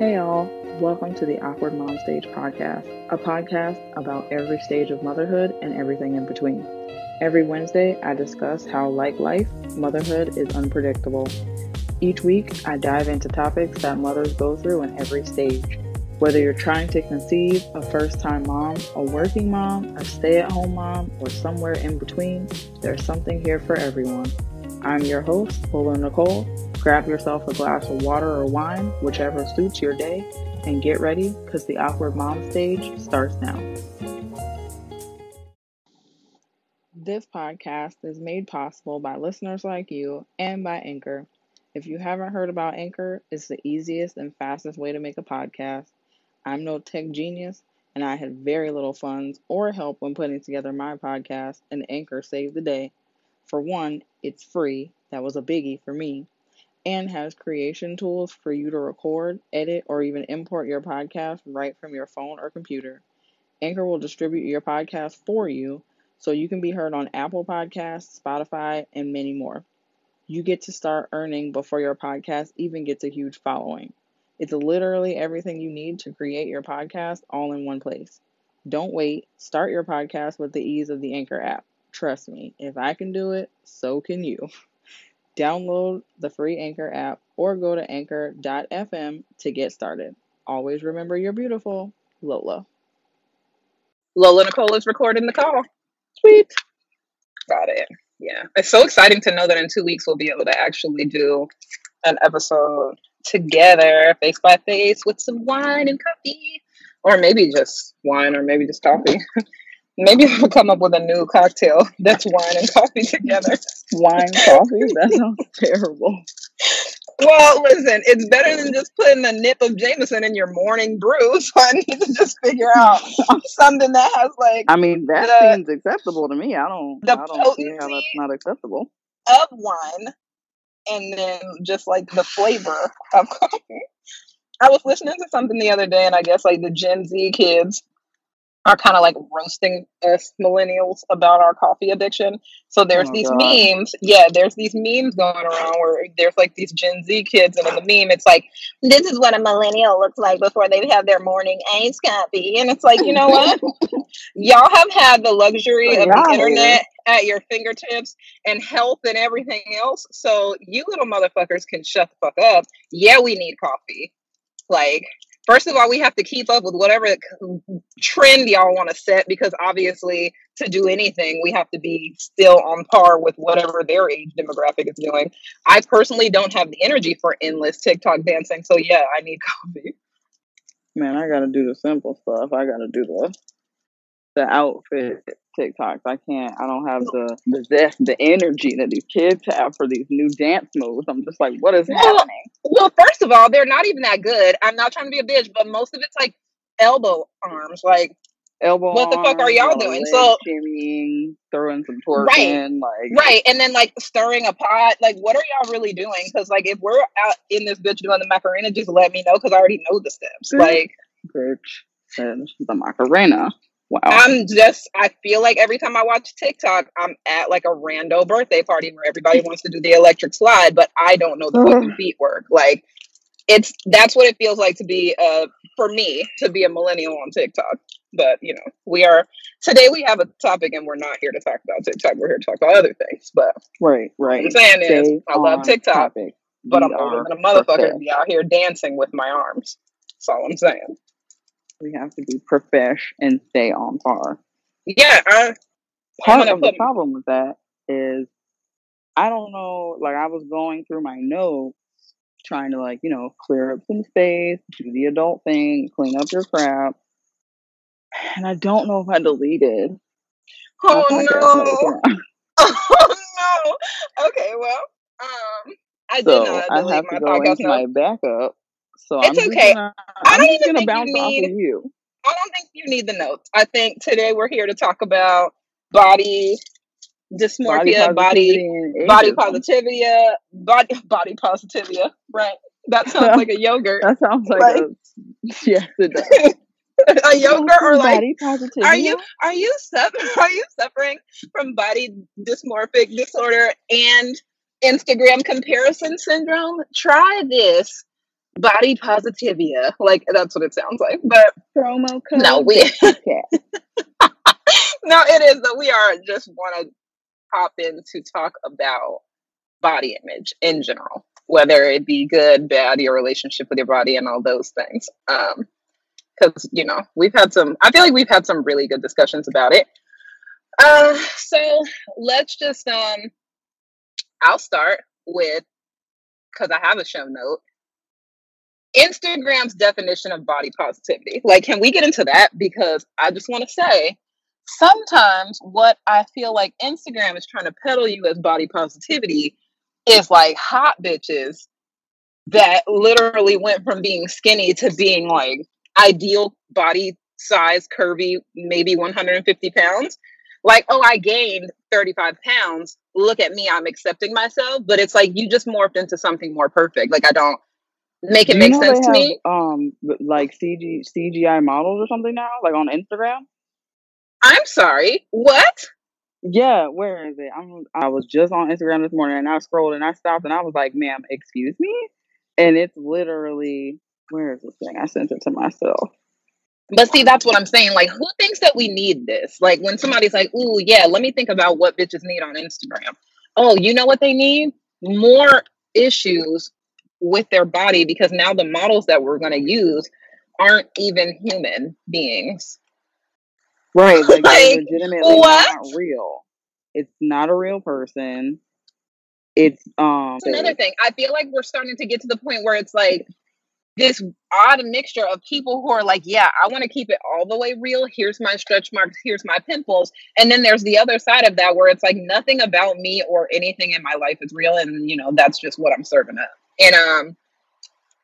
Hey, all. Welcome to the Awkward Mom Stage podcast, a podcast about every stage of motherhood and everything in between. Every Wednesday, I discuss how, like life, motherhood is unpredictable. Each week, I dive into topics that mothers go through in every stage. Whether you're trying to conceive, a first time mom, a working mom, a stay at home mom, or somewhere in between, there's something here for everyone. I'm your host, Lola Nicole. Grab yourself a glass of water or wine, whichever suits your day, and get ready because the Awkward Mom stage starts now. This podcast is made possible by listeners like you and by Anchor. If you haven't heard about Anchor, it's the easiest and fastest way to make a podcast. I'm no tech genius, and I had very little funds or help when putting together my podcast, and Anchor saved the day. For one, it's free. That was a biggie for me. And has creation tools for you to record, edit, or even import your podcast right from your phone or computer. Anchor will distribute your podcast for you so you can be heard on Apple Podcasts, Spotify, and many more. You get to start earning before your podcast even gets a huge following. It's literally everything you need to create your podcast all in one place. Don't wait. Start your podcast with the ease of the Anchor app. Trust me, if I can do it, so can you. Download the free Anchor app or go to anchor.fm to get started. Always remember you're beautiful. Lola. Lola Nicole is recording the call. Sweet. Got it. Yeah. It's so exciting to know that in two weeks we'll be able to actually do an episode together, face by face, with some wine and coffee. Or maybe just wine or maybe just coffee. Maybe we'll come up with a new cocktail that's wine and coffee together. Wine, coffee? That sounds terrible. Well, listen, it's better than just putting a nip of Jameson in your morning brew. So I need to just figure out something that has like. I mean, that the- seems acceptable to me. I don't. the I don't see how that's not acceptable. of wine and then just like the flavor of coffee. I was listening to something the other day, and I guess like the Gen Z kids are kind of like roasting us millennials about our coffee addiction. So there's Oh, these God. memes. Yeah, there's these memes going around where there's like these Gen Z kids, and in the meme, it's like, this is what a millennial looks like before they have their morning iced coffee. And it's like, you know what? Y'all have had the luxury oh, of Yeah. the internet at your fingertips and health and everything else. So you little motherfuckers can shut the fuck up. Yeah, we need coffee. Like, first of all, we have to keep up with whatever trend y'all want to set because obviously, to do anything, we have to be still on par with whatever their age demographic is doing. I personally don't have the energy for endless TikTok dancing. So, yeah, I need coffee. Man, I gotta do the simple stuff. I gotta do the the outfit TikToks. I can't. I don't have the the zest, the energy that these kids have for these new dance moves. I'm just like, what is Well, happening? Well, first of all, they're not even that good. I'm not trying to be a bitch, but most of it's like elbow arms. Like, Elbow. what the fuck are y'all doing? So- shimmying, throwing some Right. twerking, like right. And then like stirring a pot. Like, what are y'all really doing? Because, like, if we're out in this bitch doing the Macarena, just let me know because I already know the steps. Like, bitch the Macarena. Wow. I'm just, I feel like every time I watch TikTok, I'm at like a rando birthday party where everybody wants to do the electric slide, but I don't know the fucking feet work. Like, it's that's what it feels like to be uh for me to be a millennial on TikTok. But you know, we are today we have a topic and we're not here to talk about TikTok. We're here to talk about other things. But right, what right. I'm saying is I love TikTok, topic. but We I'm older than a motherfucker to be out here dancing with my arms. That's all I'm saying. We have to be profesh and stay on par. Yeah, I, part of the problem with that is I don't know, like I was going through my notes trying to like, you know, clear up some space, do the adult thing, clean up your crap. And I don't know if I deleted Oh no. Oh no. Okay, well, um, I did So not I delete have my to go podcast into my backup. So I'm It's okay. gonna I I'm don't even think you bounce off need. of you. I don't think you need the notes. I think today we're here to talk about body Body dysmorphia, positivity body body positivity, body body positivity. Right. That sounds like a yogurt. That sounds like, Like- a yes it does. a yogurt or like body positivity. are you are you suffering are you suffering from body dysmorphic disorder and Instagram comparison syndrome? Try this. Body positivia. Like that's what it sounds like. But Promo code. no, we no, it is that we are just want to hop in to talk about body image in general, whether it be good, bad, your relationship with your body, and all those things. Um, because you know we've had some. I feel like we've had some really good discussions about it. Uh, so let's just um, I'll start with because I have a show note. Instagram's definition of body positivity. Like, can we get into that? Because I just want to say, sometimes what I feel like Instagram is trying to peddle you as body positivity is like hot bitches that literally went from being skinny to being like ideal body size, curvy, maybe 150 pounds. Like, oh, I gained 35 pounds. Look at me, I'm accepting myself. But it's like you just morphed into something more perfect. Like, I don't make it you make sense they to me. um like CG CGI models or something now, like on Instagram? I'm sorry. What? Yeah, where is it? I'm I was just on Instagram this morning and I scrolled and I stopped and I was like, ma'am, excuse me? And it's literally where is this thing? I sent it to myself. But see, that's what I'm saying. Like, who thinks that we need this? Like, when somebody's like, "Ooh, yeah, let me think about what bitches need on Instagram." Oh, you know what they need? More issues with their body because now the models that we're going to use aren't even human beings. Right, like like, legitimately what? not real. It's not a real person. It's um another thing. I feel like we're starting to get to the point where it's like this odd mixture of people who are like, yeah, I want to keep it all the way real. Here's my stretch marks, here's my pimples. And then there's the other side of that where it's like nothing about me or anything in my life is real. And, you know, that's just what I'm serving up. And um,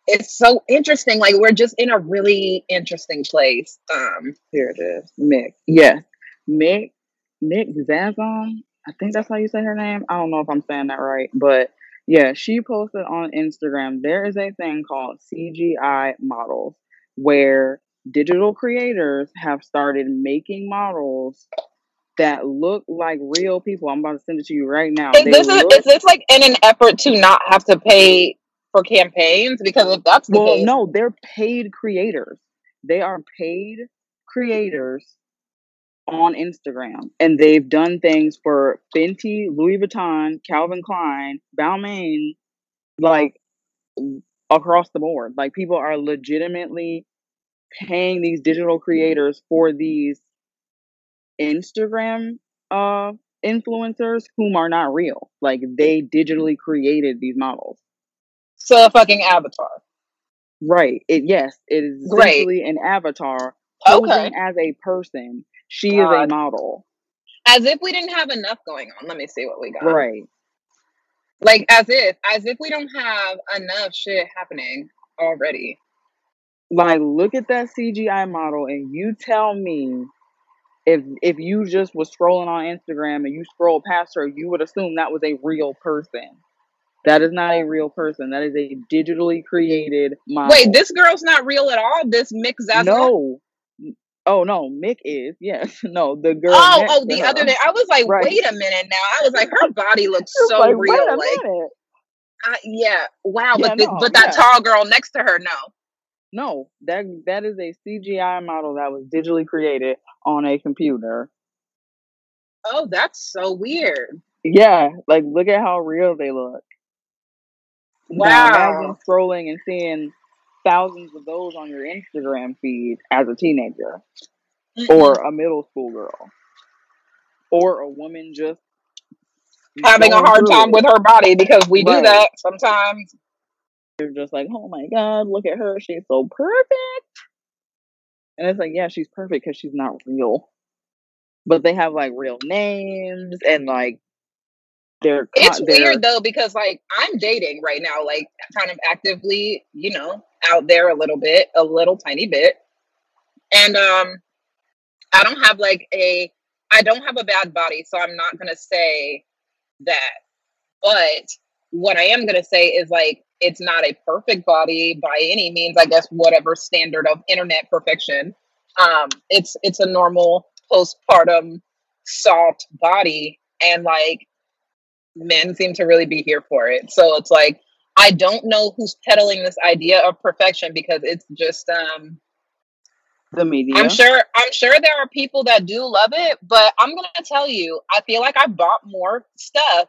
it's so interesting. Like, we're just in a really interesting place. Um, here it is. Mik. Yes. Mik Nick Zazon. I think that's how you say her name. I don't know if I'm saying that right, but yeah, she posted on Instagram there is a thing called CGI models where digital creators have started making models that look like real people. I'm about to send it to you right now. is They this, a, is this like in an effort to not have to pay for campaigns? Because if that's the well, case, no, they're paid creators. They are paid creators on Instagram, and they've done things for Fenty, Louis Vuitton, Calvin Klein, Balmain, like across the board. Like people are legitimately paying these digital creators for these Instagram uh influencers whom are not real. Like they digitally created these models. So a fucking avatar. Right. It yes, it is Great. essentially an avatar Okay. as a person. She is a model. As if we didn't have enough going on. Let me see what we got. Right. Like as if, as if we don't have enough shit happening already. Like look at that CGI model and you tell me if if you just was scrolling on Instagram and you scroll past her, you would assume that was a real person. That is not a real person. That is a digitally created model. Wait, this girl's not real at all. This Mik Zazon. No. Oh no, Mik is. Yes. No, the girl Oh, oh, the her. other day, I was like, Right. wait a minute now. I was like, her body looks so like, real. wait a Like, minute. I, yeah, wow. Yeah, but the, no, but that yeah. tall girl next to her, no. No, that that is a CGI model that was digitally created on a computer. Oh, that's so weird. Yeah, like look at how real they look. Now imagine Wow. scrolling and seeing thousands of those on your Instagram feed as a teenager Mm-mm. or a middle school girl or a woman just Having a hard time it. with her body because we do that sometimes. You're just like, oh my god, look at her, she's so perfect. And it's like, yeah, she's perfect because she's not real. But they have like real names and like they're It's they're weird though because like I'm dating right now, like kind of actively, you know, out there a little bit, a little tiny bit. And um I don't have like a I don't have a bad body, so I'm not gonna say that. But what I am gonna say is like it's not a perfect body by any means, I guess whatever standard of internet perfection. Um it's it's a normal postpartum soft body and like men seem to really be here for it. So it's like I don't know who's peddling this idea of perfection because it's just um the media. I'm sure I'm sure there are people that do love it, but I'm going to tell you, I feel like I bought more stuff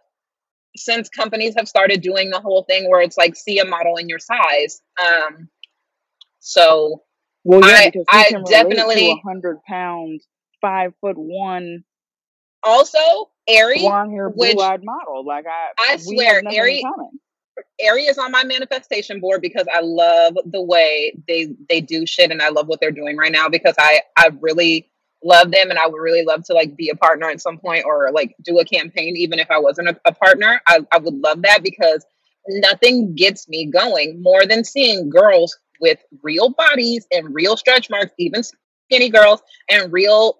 since companies have started doing the whole thing where it's like see a model in your size. Um so well, yeah, I, because I definitely a hundred pounds, five foot one, also Ari, blonde hair, which blue eyed model. Like I, I swear, have nothing in Aerie, is on my manifestation board because I love the way they they do shit and I love what they're doing right now because I I really love them and I would really love to like be a partner at some point or like do a campaign even if I wasn't a, a partner. I, I would love that because nothing gets me going more than seeing girls with real bodies and real stretch marks, even skinny girls and real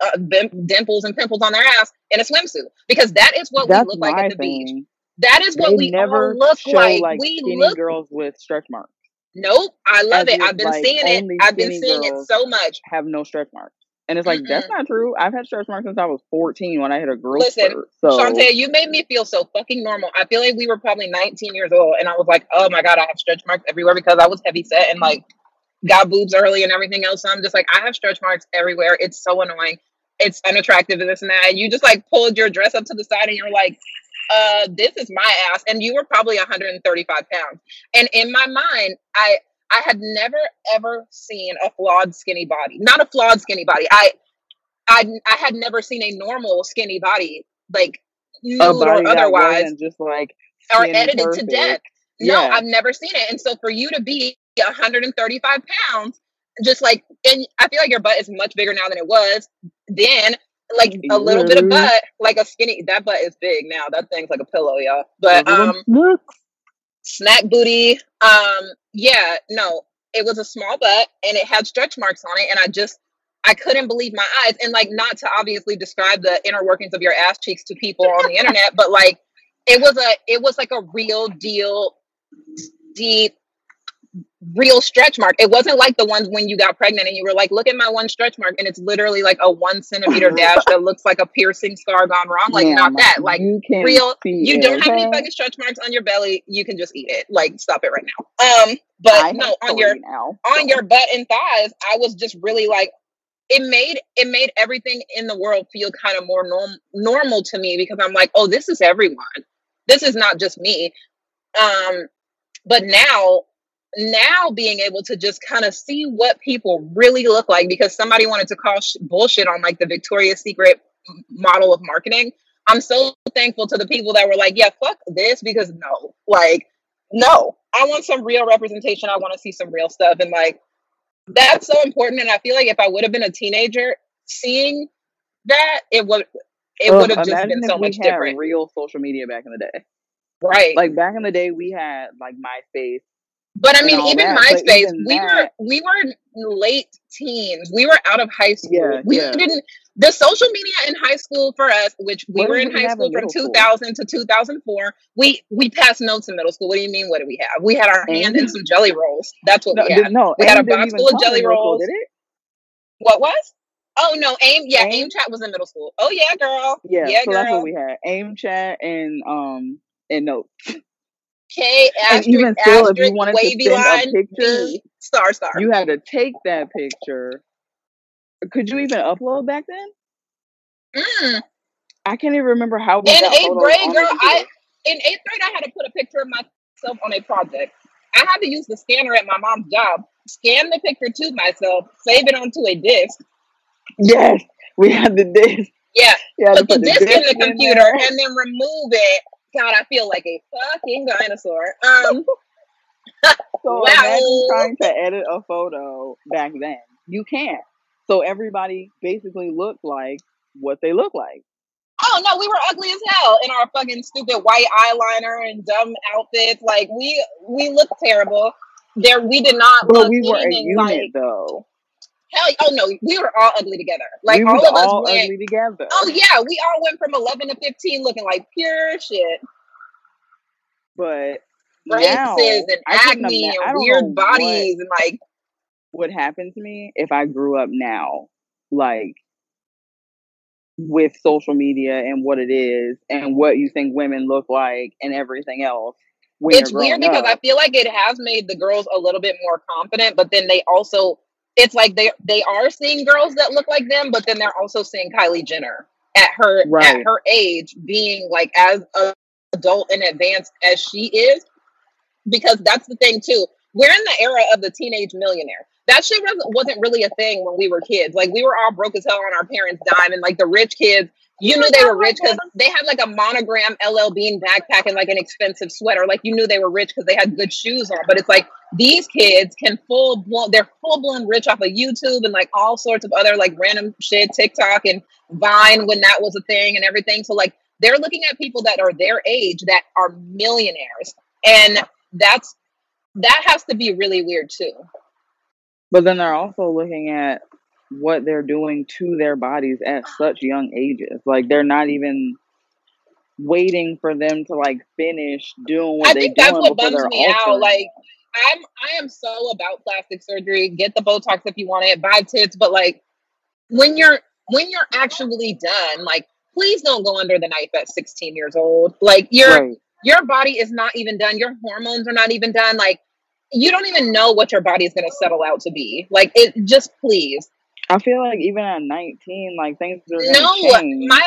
uh, dim- dimples and pimples on their ass in a swimsuit because that is what That's we look like at the beach. That is what They we never all look like. like We skinny look girls with stretch marks. nope. I love As it. I've been like seeing it. I've been seeing it so much. have no stretch marks. And it's like that's Mm-mm. not true. I've had stretch marks since I was 14 when I hit a girl. Listen, spurt. So Shantae, you made me feel so fucking normal. I feel like we were probably 19 years old, and I was like, oh my god, I have stretch marks everywhere because I was heavy set and like got boobs early and everything else. So I'm just like, I have stretch marks everywhere. It's so annoying. It's unattractive and this and that. And you just like pulled your dress up to the side and you're like, uh, this is my ass. And you were probably 135 pounds. And in my mind, I I had never ever seen a flawed skinny body. Not a flawed skinny body. I I I had never seen a normal skinny body, like nude or otherwise, just like or edited to death. No, Yeah. I've never seen it. And so for you to be 135 pounds, just like, and I feel like your butt is much bigger now than it was then. Like a little bit of butt, like a skinny. That butt is big now. That thing's like a pillow, y'all. But um, snack booty. Um, yeah, no, it was a small butt and it had stretch marks on it, and I just I couldn't believe my eyes. And like, not to obviously describe the inner workings of your ass cheeks to people on the internet, but like, it was a it was like a real deal, deep, real stretch mark. It wasn't like the ones when you got pregnant and you were like, look at my one stretch mark, and it's literally like a one centimeter dash that looks like a piercing scar gone wrong. Like, not Ma'am, that. Like you real you it, don't have any fucking stretch marks on your belly you can just eat it like stop it right now um but I no on your now. on your butt and thighs i was just really like it made it made everything in the world feel kind of more norm, normal to me because i'm like oh this is everyone this is not just me um but now now being able to just kind of see what people really look like because somebody wanted to call sh- bullshit on like the victoria's secret model of marketing i'm so thankful to the people that were like yeah fuck this because no like no. I want some real representation. I want to see some real stuff and like that's so important and i feel like if i would have been a teenager seeing that it would it would have just been so much different. real social media back in the day. right. Like back in the day, we had like MySpace But I mean, even that. MySpace, even we were we were late teens. We were out of high school. yeah, We yeah. didn't the social media in high school for us, which we What were in we high school from middle school? 2000 to 2004. We we passed notes in middle school. What do you mean? What did we have? We had our hand in some jelly rolls. That's what No, we had. no, We had a box full of jelly middle school, rolls. did it? What was? Oh no, AIM. Yeah, AIM AIM? chat was in middle school. Oh yeah, girl. Yeah, Yeah, so that's what we had. AIM chat and um and notes. K And asterisk even still, if you asterisk wanted to wavy send a line picture, B star star. you had to take that picture. Could you even upload back then? Mm. I can't even remember how we In eighth grade, girl, I in eighth grade I had to put a picture of myself on a project. I had to use the scanner at my mom's job, scan the picture to myself, save it onto a disk. Yes, we had the disc. Yeah, You had put the the disk in the computer there. and then remove it. God, I feel like a fucking dinosaur. Um, So imagine wow. trying to edit a photo back then. You can't. So everybody basically looked like what they look like. Oh no, we were ugly as hell in our fucking stupid white eyeliner and dumb outfits. Like we we looked terrible. There, we did not But look we were a unit like though. Hell. Oh no, we were all ugly together. Like We all of us all went ugly together. Oh yeah, we all went from eleven to fifteen looking like pure shit. But Braces now and acne. And weird what bodies and like would happen to me if I grew up now, like with social media and what it is and what you think women look like and everything else. it's weird because I feel like it has made the girls a little bit more confident, but then they also it's like they they are seeing girls that look like them, but then they're also seeing Kylie Jenner at her at her age being like as a adult and advanced as she is because that's the thing too. We're in the era of the teenage millionaire. That shit wasn't, wasn't really a thing when we were kids. Like we were all broke as hell on our parents' dime, and like the rich kids, you knew they were rich because they had like a monogram LL Bean backpack and like an expensive sweater. Like you knew they were rich because they had good shoes on. But it's like these kids can full blown, they're full blown rich off of YouTube and like all sorts of other like random shit, TikTok and Vine when that was a thing and everything. So like they're looking at people that are their age that are millionaires, and that's that has to be really weird too. But then they're also looking at what they're doing to their bodies at such young ages. Like they're not even waiting for them to like finish doing what I they think that's what bums me out. Like I'm I am so about plastic surgery. Get the Botox if you want it, buy tits, but like when you're when you're actually done, like please don't go under the knife at 16 years old. Like your Right. your body is not even done. Your hormones are not even done. Like you don't even know what your body is going to settle out to be. Like it just please. I feel like even at 19, like things are No, change. my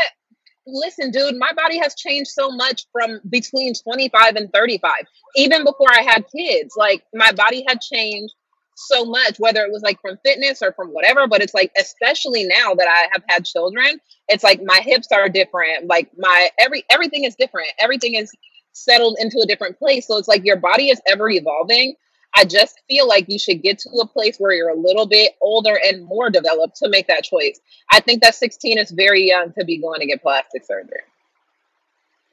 listen, dude, my body has changed so much from between 25 and 35. Even before I had kids, like my body had changed so much, whether it was like from fitness or from whatever. But it's like, especially now that I have had children, it's like my hips are different. Like my every everything is different. Everything is settled into a different place. So it's like your body is ever evolving. I just feel like you should get to a place where you're a little bit older and more developed to make that choice. I think that 16 is very young to be going to get plastic surgery.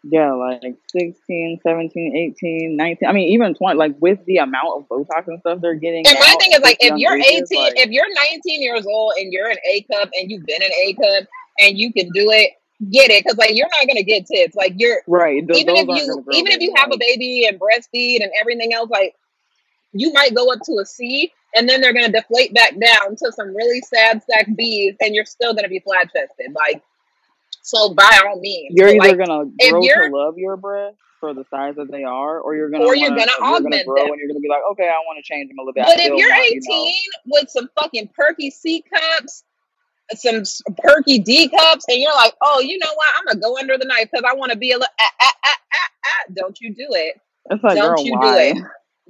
Yeah, like 16, 17, 18, 19. I mean, even 20, like with the amount of Botox and stuff they're getting And my thing is like if you're 18, like, if you're 19 years old and you're an A cup and you've been an A cup and you can do it, get it. Cause like you're not gonna get tits. Like you're right, even if you even if you have a baby and breastfeed and everything else, like you might go up to a C and then they're gonna deflate back down to some really sad sack B's and you're still gonna be flat chested. Like so by all means. you're either like gonna if grow you're to love your breasts for the size that they are, or you're gonna or you're wanna, gonna or you're gonna augment grow them. and you're gonna be like, okay, I want to change them a little bit. I But if you're want, you know, 18 with some fucking perky C cups, some perky D cups, and you're like, oh, you know what? I'm gonna go under the knife because I want to be a little. Ah, ah, ah, ah, ah. Don't you do it? it's like, Don't girl, you do it?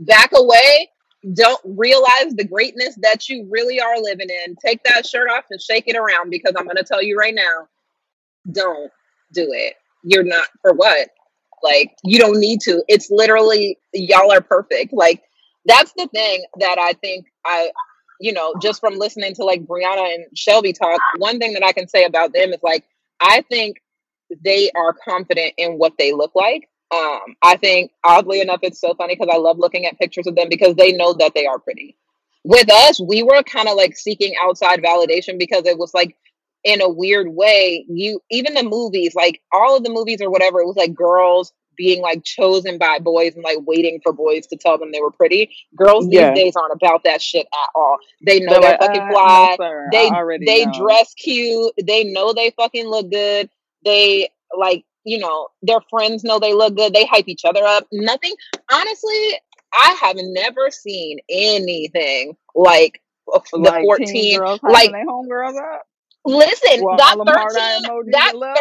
Back away. Don't realize the greatness that you really are living in. Take that shirt off and shake it around because I'm gonna tell you right now. Don't do it. You're not for what? Like you don't need to. It's literally y'all are perfect. Like that's the thing that I think I, you know, just from listening to like Brianna and Shelby talk, one thing that I can say about them is like I think they are confident in what they look like. Um, I think oddly enough, it's so funny because I love looking at pictures of them because they know that they are pretty. With us, we were kind of like seeking outside validation because it was like in a weird way, you even the movies, like all of the movies or whatever, it was like girls being like chosen by boys and like waiting for boys to tell them they were pretty. Girls these days aren't about that shit at all. They know they're they're like, fucking uh, fly. I They they know. dress cute. They know they fucking look good. They like you know their friends know they look good. They hype each other up. Nothing. Honestly, I have never seen anything like the Like 14 like homegirls up. Listen, Well, that all them hard eye 13, that and love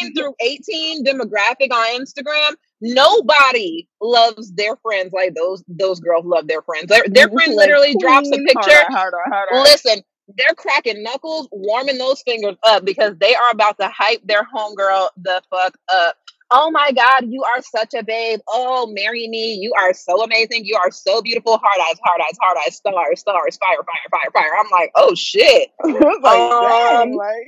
13 through 18 demographic on Instagram, nobody loves their friends like those those girls love their friends. Their, their friend literally drops a picture. eye, hard eye, hard eye. Listen, they're cracking knuckles, warming those fingers up because they are about to hype their homegirl the fuck up. Oh my God, you are such a babe. Oh, marry me. You are so amazing. You are so beautiful. Hard eyes, hard eyes, hard eyes, stars, stars, fire, fire, fire, fire. I'm like, oh shit. like, dang, Um, like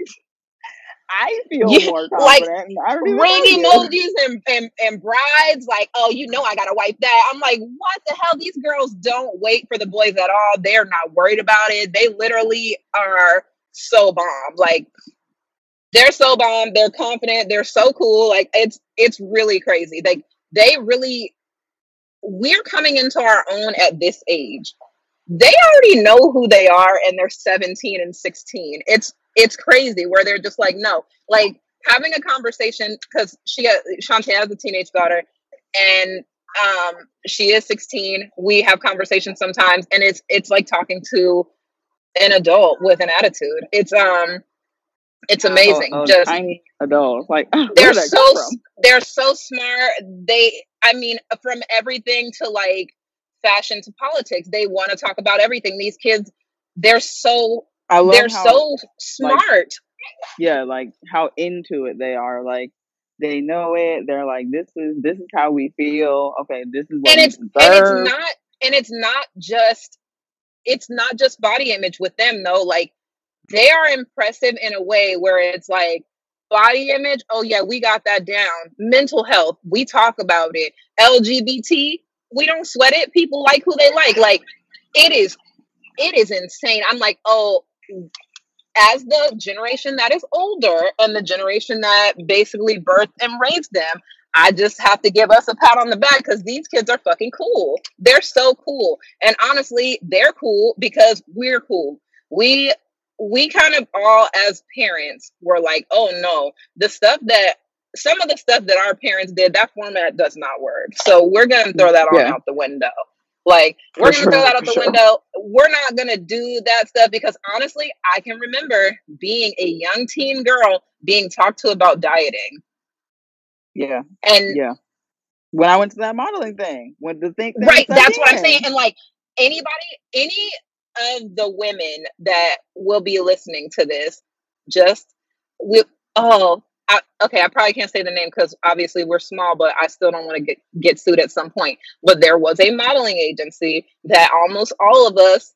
I feel yeah, more like confident. and I don't know ring emojis and, and and brides like oh you know i gotta wipe that. I'm like what the hell? These girls don't wait for the boys at all. They're not worried about it. They literally are so bomb. Like they're so bomb. They're confident. They're so cool. Like it's it's really crazy. Like they really we're coming into our own at this age. They already know who they are and they're 17 and 16 it's it's crazy where they're just like no like having a conversation because she got Shantae has a teenage daughter and Um, she is 16. We have conversations sometimes, and it's it's like talking to an adult with an attitude. It's um, it's amazing. Oh, oh, Just tiny adults. Like they're so come s- from? they're so smart. They, I mean, from everything to like fashion to politics, they want to talk about everything. These kids, they're so I love they're how so like smart. yeah, like how into it they are. Like they know it. They're like, this is this is how we feel. Okay, this is what and we it's and it's not and it's not just it's not just body image with them though like they are impressive in a way where it's like body image oh yeah we got that down mental health we talk about it lgbt we don't sweat it people like who they like like it is it is insane i'm like oh as the generation that is older and the generation that basically birthed and raised them, I just have to give us a pat on the back because these kids are fucking cool. They're so cool. And honestly, they're cool because we're cool. We we kind of all as parents were like, oh no, the stuff that some of the stuff that our parents did, that format does not work. So we're gonna throw that on Yeah, out the window. Like we're gonna throw that out the sure. window. We're not gonna do that stuff because honestly, I can remember being a young teen girl being talked to about dieting. Yeah, And yeah. When I went to that modeling thing, when the thing right, that's what I'm saying. And like anybody, any of the women that will be listening to this, just we oh I, okay, I probably can't say the name because obviously we're small, but I still don't want to get get sued at some point. But there was a modeling agency that almost all of us,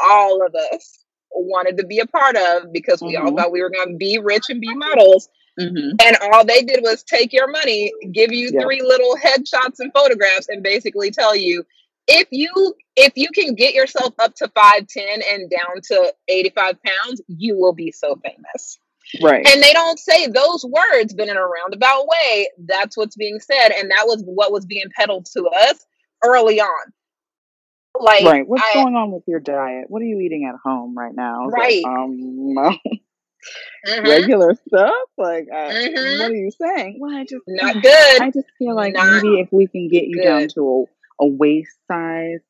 all of us, wanted to be a part of because we all Mm-hmm. thought we were going to be rich and be models. Mm-hmm. And all they did was take your money, give you Yep. three little headshots and photographs, and basically tell you if you if you can get yourself up to five ten and down to eighty five pounds, you will be so famous. Right. And they don't say those words, but in a roundabout way, that's what's being said, and that was what was being peddled to us early on. Like Right. What's I going on with your diet? What are you eating at home right now? It's like, right. um, Mhm. regular stuff. Like, uh, Mhm. what are you saying? Well, I just, Not good. I just feel like Not maybe if we can get you down to a, a waist size,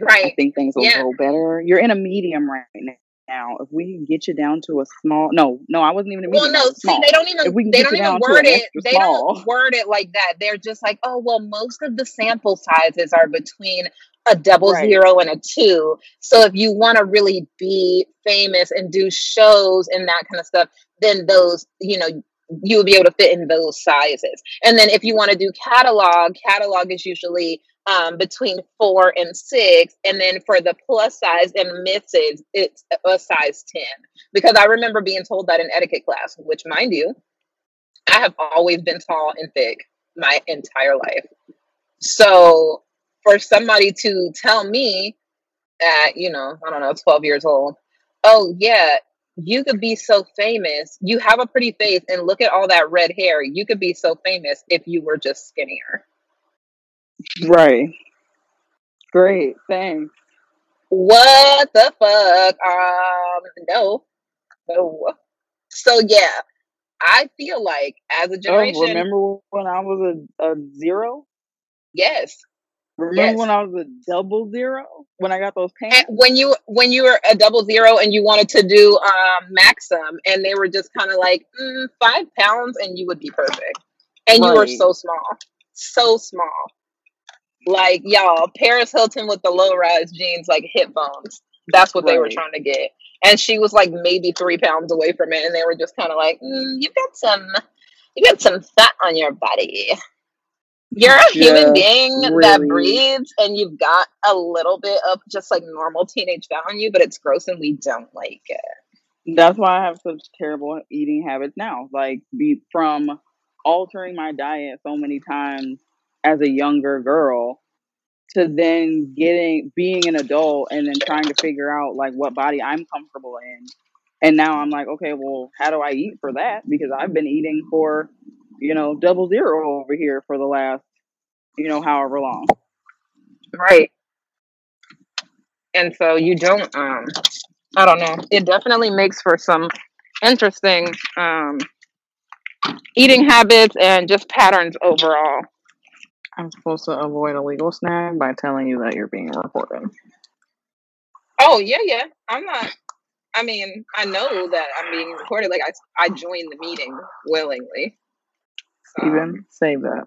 right? I think things will Yeah. go better. You're in a medium right now. Now if we can get you down to a small, no, no, I wasn't even a Well, no, see, they don't even we they don't even word it. They don't word it like that. They're just like, oh well, most of the sample sizes are between a double right, zero and a two. So if you want to really be famous and do shows and that kind of stuff, then those, you know, you will be able to fit in those sizes. And then if you want to do catalog, catalog is usually um, between four and six. And then for the plus size and misses, it's a size 10. Because I remember being told that in etiquette class, which, mind you, I have always been tall and thick my entire life. So for somebody to tell me at, you know, I don't know, 12 years old, oh, yeah, you could be so famous. You have a pretty face, and look at all that red hair. You could be so famous if you were just skinnier. Right. Great, thanks. What the fuck? Um, no, no. So yeah, I feel like as a Oh, generation, remember when I was a, a zero? yes, Remember yes. when I was a double zero? When I got those And pants? when you when you were a double zero and you wanted to do um Maxim, and they were just kind of like mm, five pounds, and you would be perfect, and you were so small, so small. Like y'all, Paris Hilton with the low rise jeans, like hip bones. That's what they were trying to get. And she was like maybe three pounds away from it, and they were just kind of like, mm, "You got some, you've got some fat on your body. You're a human being that breathes, and you've got a little bit of just like normal teenage fat on you, but it's gross, and we don't like it." that's why I have such terrible eating habits now. Like, be from altering my diet so many times as a younger girl to then getting being an adult and then trying to figure out like what body I'm comfortable in. And now I'm like, okay, well, how do I eat for that? Because I've been eating for, you know, double zero over here for the last, you know, however long. Right. And so you don't. Um, I don't know. It definitely makes for some interesting um eating habits and just patterns overall. I'm supposed to avoid a legal snag by telling you that you're being recorded. Oh yeah, yeah. I'm not. I mean, I know that I'm being recorded. Like I, I joined the meeting willingly. So. Steven, um, save that.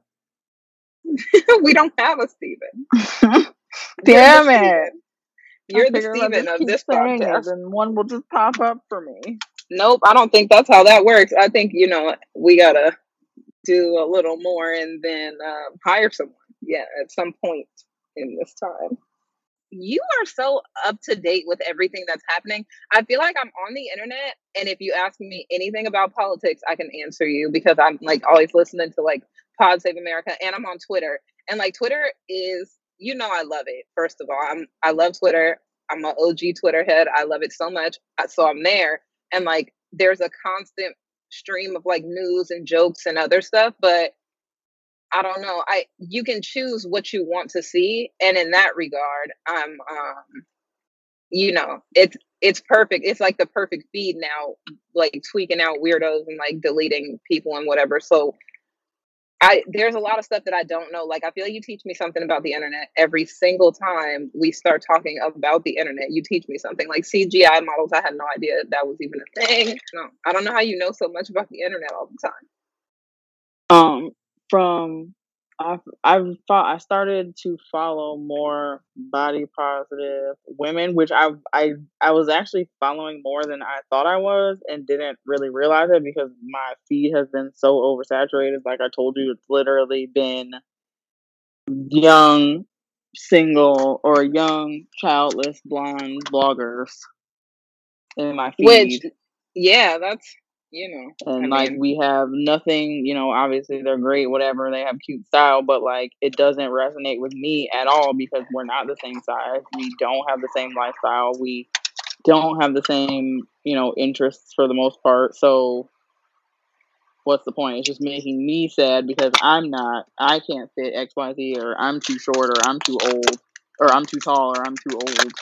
we don't have a Steven. Damn it. You're the Steven of this podcast. And one will just pop up for me. Nope, I don't think that's how that works. I think, you know, we gotta do a little more and then um, hire someone. Yeah, at some point in this time. You are so up to date with everything that's happening. I feel like I'm on the internet, and if you ask me anything about politics, I can answer you because I'm like always listening to like Pod Save America, and I'm on Twitter. And like Twitter is, you know, I love it. First of all, I'm I love Twitter. I'm an OG Twitter head. I love it so much. So I'm there, and like there's a constant stream of like news and jokes and other stuff, but I don't know. I you can choose what you want to see, and in that regard, I'm um, you know, it's it's perfect. It's like the perfect feed now, like tweaking out weirdos and like deleting people and whatever. So I there's a lot of stuff that I don't know. Like I feel like you teach me something about the internet every single time we start talking about the internet. You teach me something like CGI models. I had no idea that was even a thing. No, I don't know how you know so much about the internet all the time. Um, from I've I've thought I started to follow more body positive women, which I I I was actually following more than I thought I was, and didn't really realize it because my feed has been so oversaturated. Like I told you, it's literally been young, single, or young, childless, blonde bloggers in my feed. Which, yeah, that's you know. And I like mean, we have nothing, you know, obviously they're great, whatever, they have cute style, but like it doesn't resonate with me at all because we're not the same size. We don't have the same lifestyle. We don't have the same, you know, interests for the most part. So what's the point? It's just making me sad because I'm not I can't fit XYZ or I'm too short or I'm too old or I'm too tall or I'm too old.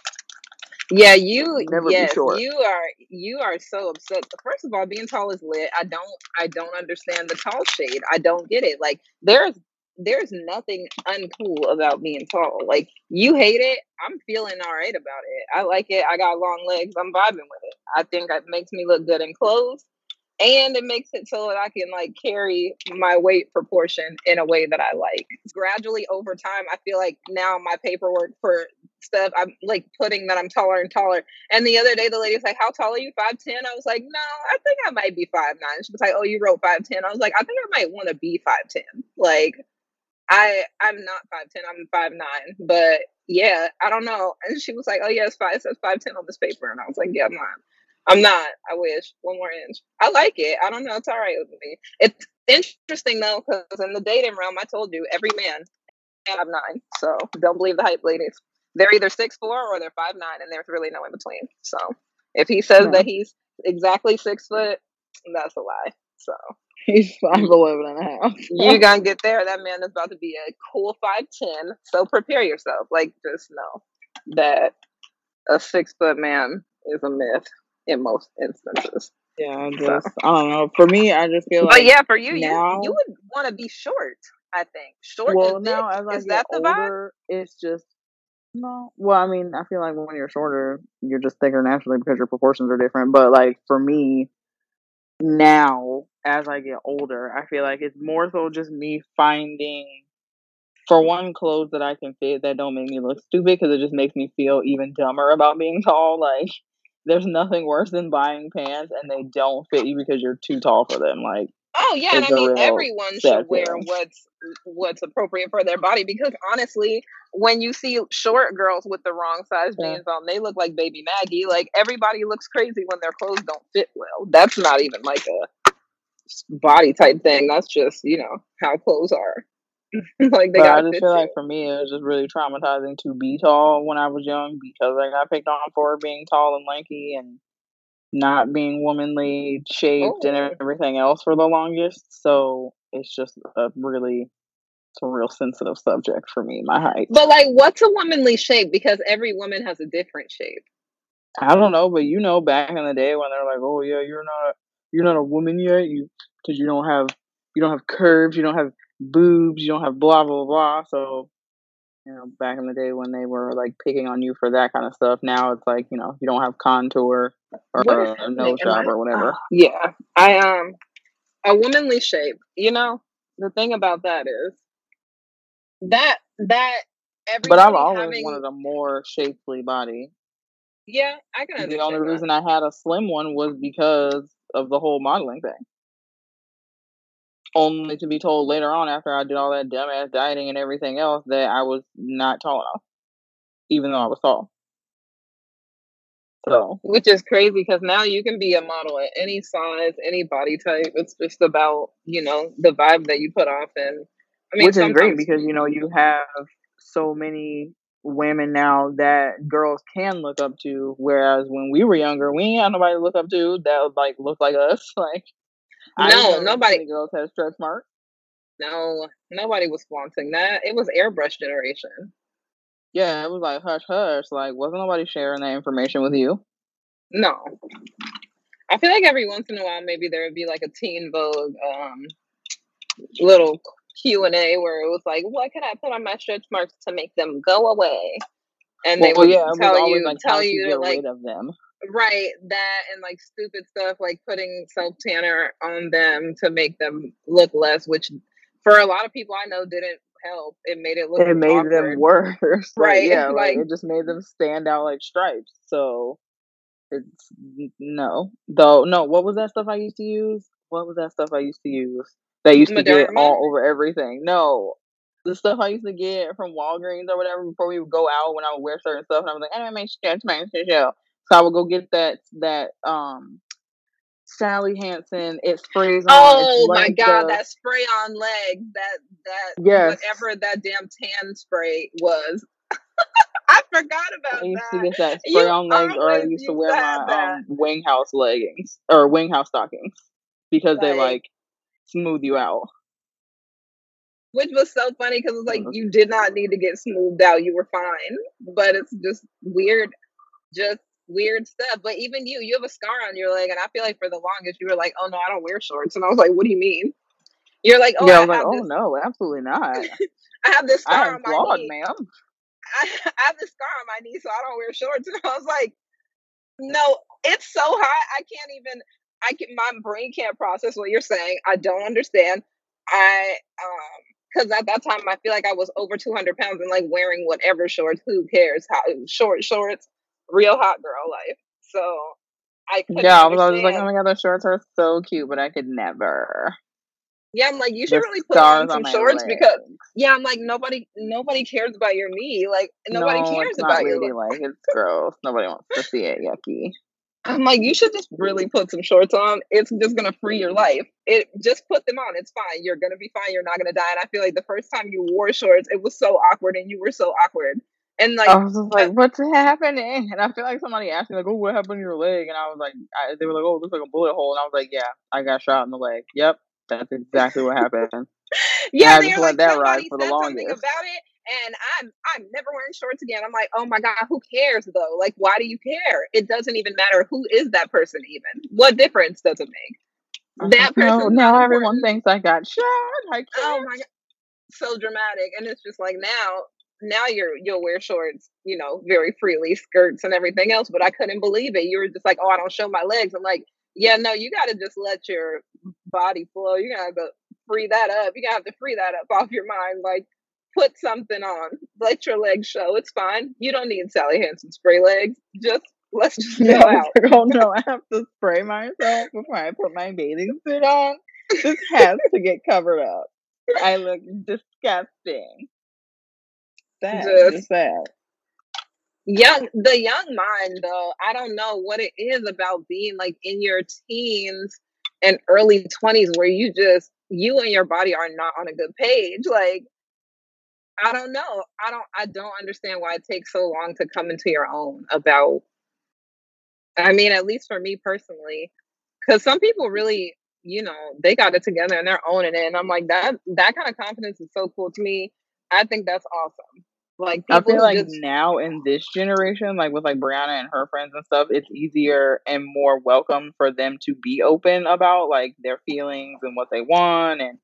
Yeah, you Never yes, you are you are so upset. First of all, being tall is lit. I don't I don't understand the tall shade. I don't get it. Like there's there's nothing uncool about being tall. Like you hate it, I'm feeling all right about it. I like it. I got long legs. I'm vibing with it. I think it makes me look good in clothes and it makes it so that I can like carry my weight proportion in a way that I like. Gradually over time, I feel like now my paperwork for stuff, I'm like putting that I'm taller and taller. And the other day, the lady was like, "How tall are you? Five ten? I was like, "No, I think I might be five. She was like, "Oh, you wrote five ten. I was like, "I think I might want to be five ten. Like, I I'm not five ten. I'm five nine. But yeah, I don't know. And she was like, "Oh yeah, five. Says five ten on this paper." And I was like, "Yeah, I'm not." I'm not. I wish one more inch. I like it. I don't know. It's all right with me. It's interesting though, because in the dating realm, I told you every man have nine. So don't believe the hype, ladies. They're either six four or they're five nine, and there's really no in between. So if he says that he's exactly six foot, that's a lie. So he's five eleven and a half. you gonna get there. That man is about to be a cool five ten. So prepare yourself. Like just know that a six foot man is a myth in most instances. Yeah, I just so. I don't know. For me, I just feel like. But yeah, for you, now, you you would want to be short. I think short. Well, now as I is get older, vibe? it's just no. Well, I mean, I feel like when you're shorter, you're just thicker naturally because your proportions are different. But like for me, now as I get older, I feel like it's more so just me finding for one clothes that I can fit that don't make me look stupid because it just makes me feel even dumber about being tall. Like there's nothing worse than buying pants and they don't fit you because you're too tall for them. Like, oh yeah, and I mean everyone should wear what's what's appropriate for their body because honestly, when you see short girls with the wrong size yeah. jeans on, they look like baby Maggie. Like everybody looks crazy when their clothes don't fit well. That's not even like a body type thing. That's just you know how clothes are. like they but got. I just feel like for me, it was just really traumatizing to be tall when I was young because I got picked on for being tall and lanky and not being womanly shaped oh. and everything else for the longest. So it's just a really it's a real sensitive subject for me, my height. But like what's a womanly shape? Because every woman has a different shape. I don't know, but you know back in the day when they're like, Oh yeah, you're not you're not a woman yet, you because you don't have you don't have curves, you don't have boobs, you don't have blah blah blah. So, you know, back in the day when they were like picking on you for that kind of stuff, now it's like you know you don't have contour or What a nose job I? or whatever. Uh, yeah, I um a womanly shape. You know, the thing about that is that that But I've always having wanted a more shapely body. yeah, I can The only understand that. reason I had a slim one was because of the whole modeling thing. Only to be told later on after I did all that dumbass dieting and everything else that I was not tall enough, even though I was tall. So Which is crazy because now you can be a model at any size, any body type. It's just about, you know, the vibe that you put off. And I mean, which is great because you know you have so many women now that girls can look up to whereas when we were younger we ain't had nobody to look up to that would like look like us like no, nobody, girls had stretch marks no, nobody was flaunting that. It was airbrush generation. yeah it was like hush hush like wasn't nobody sharing that information with you No. I feel like every once in a while, maybe there would be like a Teen Vogue um, little Q and A where it was like, "What can I put on my stretch marks to make them go away?" And they well would yeah tell you, like tell you to get like rid of them Right, that and like stupid stuff like putting self tanner on them to make them look less, which for a lot of people I know didn't help. It made it look it made them awkward. worse like Right, yeah like like it just made them stand out like stripes so it's no though no what was that stuff i used to use what was that stuff i used to use that used to get Moderna. all over everything no the stuff i used to get from walgreens or whatever before we would go out when i would wear certain stuff and i was like i don't make stretch my show so i would go get that that um sally hansen it sprays on it's Oh my god, the that spray on legs, that that yes whatever that damn tan spray was. I forgot about I used to that. get that spray You on legs, or I used to wear my that. um wing house leggings or wing house stockings because they Like like smooth you out. which was so funny because it's like Mhm. you did not need to get smoothed out. You were fine. But it's just weird, just weird stuff. But even you, you have a scar on your leg, and I feel like for the longest you were like, "Oh no, I don't wear shorts," and I was like, "What do you mean?" You're like, "Oh, Yeah, like, oh no, absolutely not. I have this scar on my flawed, knee. ma'am. I, I have this scar on my knee, so I don't wear shorts." And I was like, "No, it's so hot. I can't even. I can. My brain can't process what you're saying. I don't understand. I um." Because at that time, I feel like I was over 200 pounds and like wearing whatever shorts. Who cares? How short shorts, real hot girl life. So I couldn't Yeah, I was always like, oh my god, those shorts are so cute, but I could never. Yeah, I'm like, you should The really put on some on shorts because yeah, I'm like nobody nobody cares about your knee. Like nobody No, cares about your look. ladylike. It's gross. Nobody wants to see it. Yucky. I'm like, you should just really put some shorts on. It's just gonna free your life. It just put them on. It's fine. You're gonna be fine. You're not gonna die. And I feel like the first time you wore shorts, it was so awkward, and you were so awkward. And like, I was just like, what's happening? And I feel like somebody asked me, like, oh, what happened to your leg? And I was like, I, they were like, oh, it looks like a bullet hole. And I was like, yeah, I got shot in the leg. Yep, that's exactly what happened. And yeah, I they're just like let that ride for the longest. about it, and I'm I'm never wearing shorts again. I'm like, oh my god, who cares though? Like, why do you care? It doesn't even matter who is that person. Even what difference does it make? That person. no, now everyone thinks I got shot. I Oh can't. my god, so dramatic. And it's just like now, now you're you'll wear shorts, you know, very freely, skirts and everything else. But I couldn't believe it. You were just like, oh, I don't show my legs. I'm like, yeah, no, you got to just let your body flow. You're gonna have to free that up. You gotta have to free that up off your mind. Like, put something on. Let your legs show. It's fine. You don't need Sally Hansen spray legs. Just let's just go out. oh no, I have to spray myself before I put my bathing suit on. This has to get covered up. I look disgusting. Sad, Just sad. young the young mind though i don't know what it is about being like in your teens and early 20s where you just you and your body are not on a good page. Like i don't know. I don't i don't understand why it takes so long to come into your own about i mean at least for me personally because some people really you know they got it together and they're owning it and i'm like that that kind of confidence is so cool to me. I think that's awesome like I feel like just now in this generation, like with like Brianna and her friends and stuff, it's easier and more welcome for them to be open about like their feelings and what they want and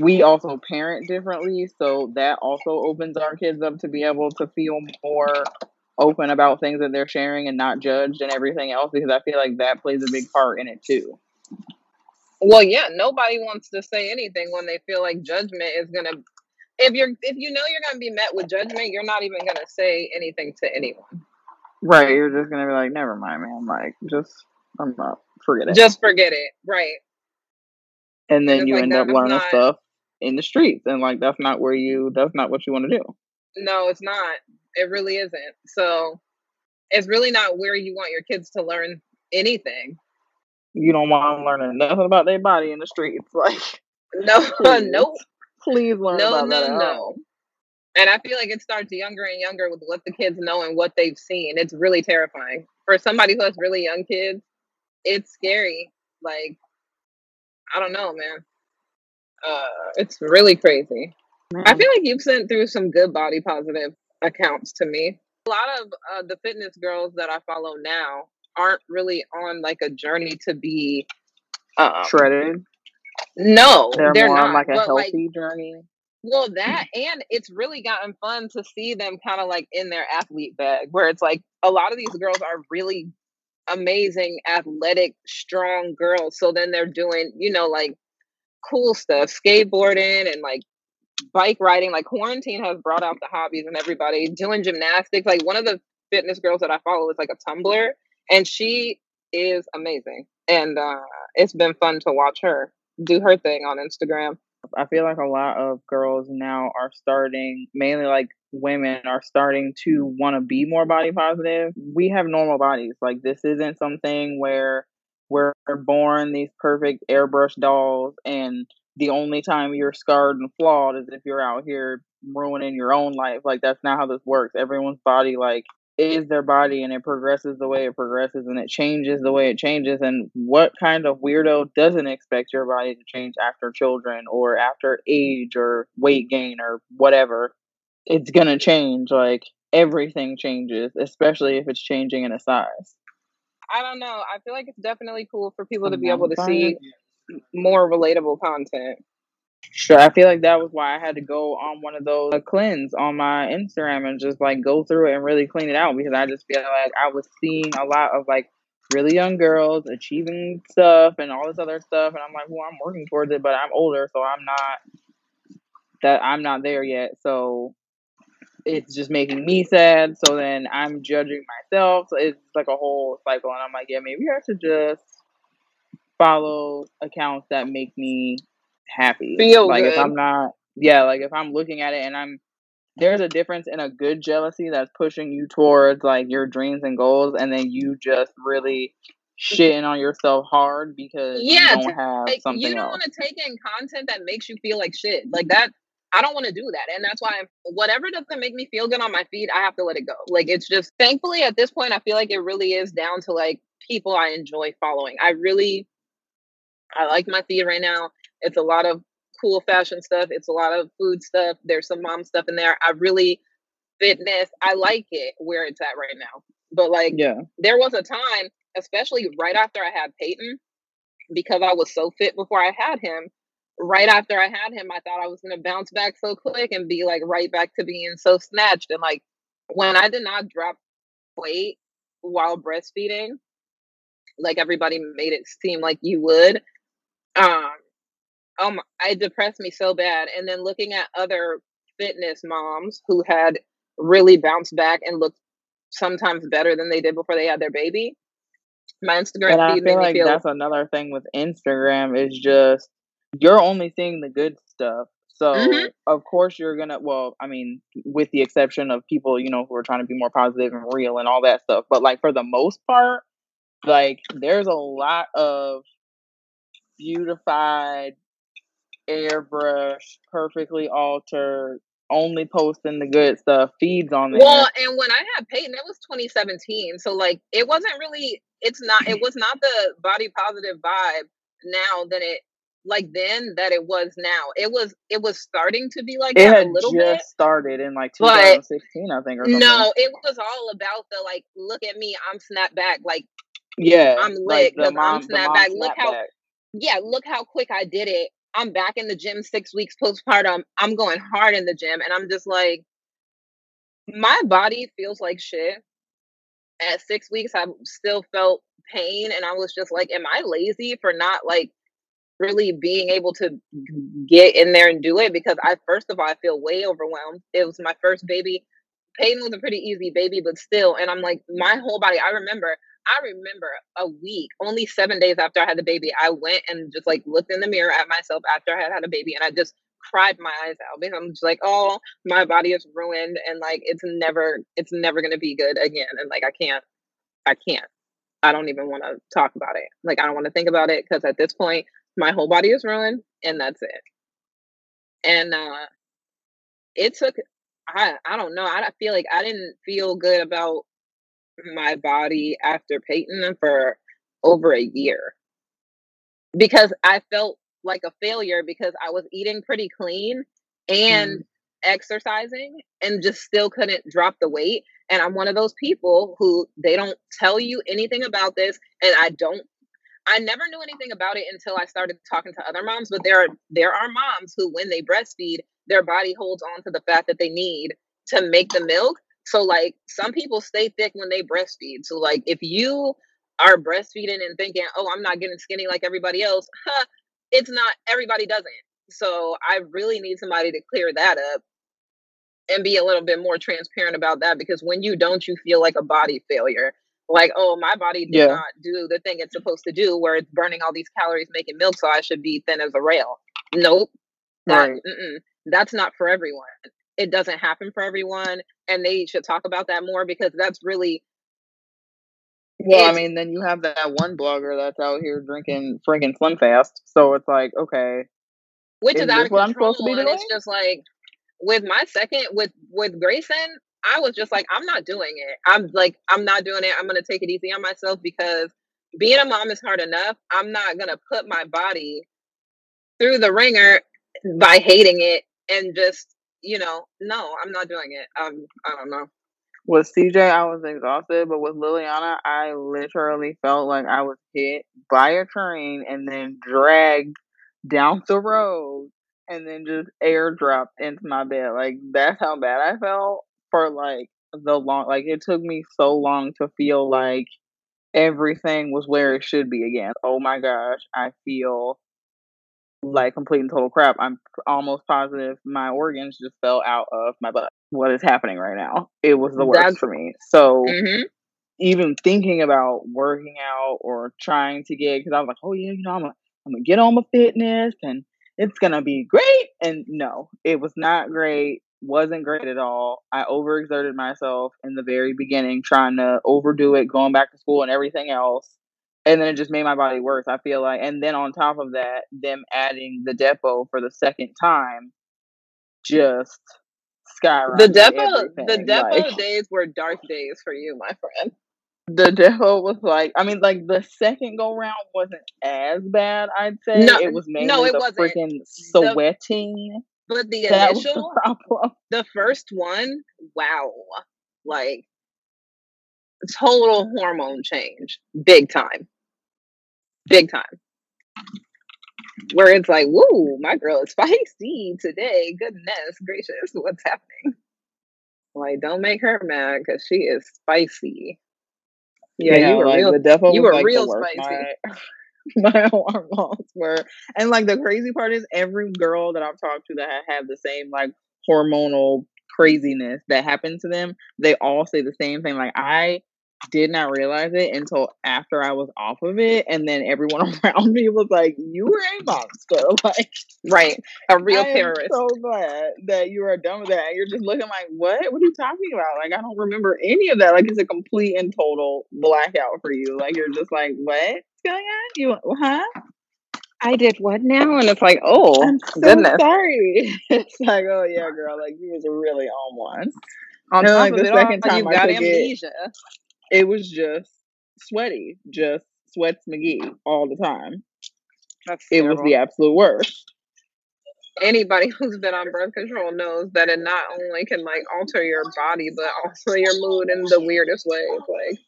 we also parent differently, so that also opens our kids up to be able to feel more open about things that they're sharing and not judged and everything else because I feel like that plays a big part in it too. Well, yeah, nobody wants to say anything when they feel like judgment is gonna. If you're, if you know you're gonna be met with judgment, you're not even gonna say anything to anyone. Right, you're just gonna be like, never mind, man. Like, just I'm not forget it. Just forget it, right? And then you like end up learning not. stuff in the streets, and like that's not where you. That's not what you want to do. No, it's not. It really isn't. So it's really not where you want your kids to learn anything. You don't want them learning nothing about their body in the streets. Like, No, nope. Please learn No, about that no, no. And I feel like it starts younger and younger with what the kids know and what they've seen. It's really terrifying. For somebody who has really young kids, it's scary. Like, I don't know, man. Uh, it's really crazy. I feel like you've sent through some good body positive accounts to me. A lot of uh, the fitness girls that I follow now aren't really on like a journey to be. Um, shredded. No, They're they're not. like a But like, healthy journey. well, that and it's really gotten fun to see them kind of like in their athlete bag, where it's like a lot of these girls are really amazing, athletic, strong girls. So then they're doing, you know, like cool stuff, skateboarding and like bike riding. Like quarantine has brought out the hobbies and everybody doing gymnastics. Like one of the fitness girls that I follow is like a tumbler, and she is amazing. And uh, it's been fun to watch her do her thing on Instagram. I feel like a lot of girls now are starting, mainly like women, are starting to want to be more body positive. We have normal bodies. Like, this isn't something where we're born these perfect airbrush dolls, and the only time you're scarred and flawed is if you're out here ruining your own life. Like, that's not how this works. Everyone's body, like, is their body and it progresses the way it progresses and it changes the way it changes and what kind of weirdo doesn't expect your body to change after children or after age or weight gain or whatever it's gonna change like everything changes especially if it's changing in a size I don't know. I feel like it's definitely cool for people to be able to see more relatable content. Sure, I feel like that was why I had to go on one of those uh, cleanse on my Instagram and just like go through it and really clean it out because I just feel like I was seeing a lot of like really young girls achieving stuff and all this other stuff and I'm like, well, I'm working towards it, but I'm older, so I'm not that I'm not there yet. So it's just making me sad. So then I'm judging myself. So it's like a whole cycle and I'm like, yeah, maybe I should just follow accounts that make me happy. Feel Like if. I'm not, yeah, like if I'm looking at it and I'm, there's a difference in a good jealousy that's pushing you towards like your dreams and goals, and then you just really mm-hmm. shitting on yourself hard because you Yeah, don't to, have like, you don't want to take in content that makes you feel like shit. Like that, I don't want to do that. And that's why I'm, whatever doesn't make me feel good on my feed, I have to let it go. Like it's just, thankfully at this point, I feel like it really is down to like people I enjoy following. I really, I like my feed right now. It's a lot of cool fashion stuff. It's a lot of food stuff. There's some mom stuff in there. I really, fitness, I like it where it's at right now. But like, Yeah, there was a time, especially right after I had Peyton, because I was so fit before I had him. Right after I had him, I thought I was gonna bounce back so quick and be like right back to being so snatched. And like when I did not drop weight while breastfeeding, like everybody made it seem like you would, um, um, it depressed me so bad. And then looking at other fitness moms who had really bounced back and looked sometimes better than they did before they had their baby, my Instagram and I feed made feel me like feel that's another thing with Instagram is just you're only seeing the good stuff. hmm So of course you're gonna well, I mean, with the exception of people, you know, who are trying to be more positive and real and all that stuff. But like for the most part, like there's a lot of beautified, airbrush, perfectly altered, only posting the good stuff, feeds on the Well, and when I had Peyton, it was 2017. So like it wasn't really it's not it was not the body positive vibe now than it like then that it was now. It was it was starting to be like It that a had little bit, just started in like but 2016, I think, or no, it was all about the like look at me, I'm snap back, like Yeah, I'm like lit the because I'm mom, the snap back. Look how yeah, look how quick I did it I'm back in the gym six weeks postpartum. I'm going hard in the gym. And I'm just like, my body feels like shit. At six weeks, I still felt pain. And I was just like, am I lazy for not like really being able to get in there and do it? Because I, first of all, I feel way overwhelmed. It was my first baby. Peyton was a pretty easy baby, but still. And I'm like, my whole body, I remember I remember a week, only seven days after I had the baby, I went and just like looked in the mirror at myself after I had had a baby, and I just cried my eyes out because I'm just like, oh, my body is ruined, and like it's never, it's never gonna be good again, and like I can't, I can't, I don't even want to talk about it. Like I don't want to think about it because at this point, my whole body is ruined, and that's it. And uh it took, I, I don't know, I feel like I didn't feel good about my body after Peyton for over a year because I felt like a failure because I was eating pretty clean and mm. exercising and just still couldn't drop the weight. And I'm one of those people who they don't tell you anything about this. And I don't, I never knew anything about it until I started talking to other moms. But there are, there are moms who, when they breastfeed, their body holds on to the fat that they need to make the milk so like some people stay thick when they breastfeed. So like if you are breastfeeding and thinking, "Oh, I'm not getting skinny like everybody else," huh, it's not. Everybody doesn't. So I really need somebody to clear that up and be a little bit more transparent about that because when you don't, you feel like a body failure. Like, oh, my body did yeah. not do the thing it's supposed to do, where it's burning all these calories making milk, so I should be thin as a rail. Nope, that, right. that's not for everyone it doesn't happen for everyone and they should talk about that more because that's really well, I mean, then you have that one blogger that's out here drinking freaking Slim Fast. So it's like, okay, which is, is out of control. and it's just like with my second with with Grayson, I was just like, I'm not doing it. I'm like, I'm not doing it. I'm gonna take it easy on myself because being a mom is hard enough. I'm not gonna put my body through the ringer by hating it and just you know, no, I'm not doing it. Um, I don't know. With CJ, I was exhausted, but with Liliana, I literally felt like I was hit by a train and then dragged down the road and then just airdropped into my bed. Like that's how bad I felt for like the long like it took me so long to feel like everything was where it should be again. Oh my gosh, I feel like complete and total crap. I'm almost positive my organs just fell out of my butt. What is happening right now? It was the worst That's, for me. So mm-hmm. even thinking about working out or trying to get, because I was like, oh yeah, you know, I'm gonna, I'm gonna get on my fitness and it's gonna be great. And no, it was not great. Wasn't great at all. I overexerted myself in the very beginning, trying to overdo it, going back to school and everything else and then it just made my body worse. I feel like, and then on top of that, them adding the depo for the second time, just skyrocketed. The depo, the depo like, days were dark days for you, my friend. The depo was like, I mean, like the second go round wasn't as bad. I'd say no, it was mainly no, it the wasn't. freaking sweating. The, but the initial, the, the first one, wow, like total hormone change, big time big time. Where it's like, woo, my girl is spicy today. Goodness gracious, what's happening? Like, don't make her mad because she is spicy. Yeah, you, know, you were like, real. The devil you were like real spicy. My, my hormones were, and like the crazy part is, every girl that I've talked to that have the same like hormonal craziness that happened to them, they all say the same thing. Like I did not realize it until after I was off of it, and then everyone around me was like, "You were a monster, like right, a real I terrorist." so glad that you are done with that. You're just looking like, "What? What are you talking about? Like, I don't remember any of that. Like, it's a complete and total blackout for you. Like, you're just like, what's going on? You, huh?" I did what now? And it's like, oh, I'm so goodness. sorry. it's like, oh yeah, girl, like you was really on one. On and like the second time you I got amnesia. It, it was just sweaty, just sweats McGee all the time. That's it was the absolute worst. Anybody who's been on birth control knows that it not only can like alter your body, but also your mood in the weirdest ways. Like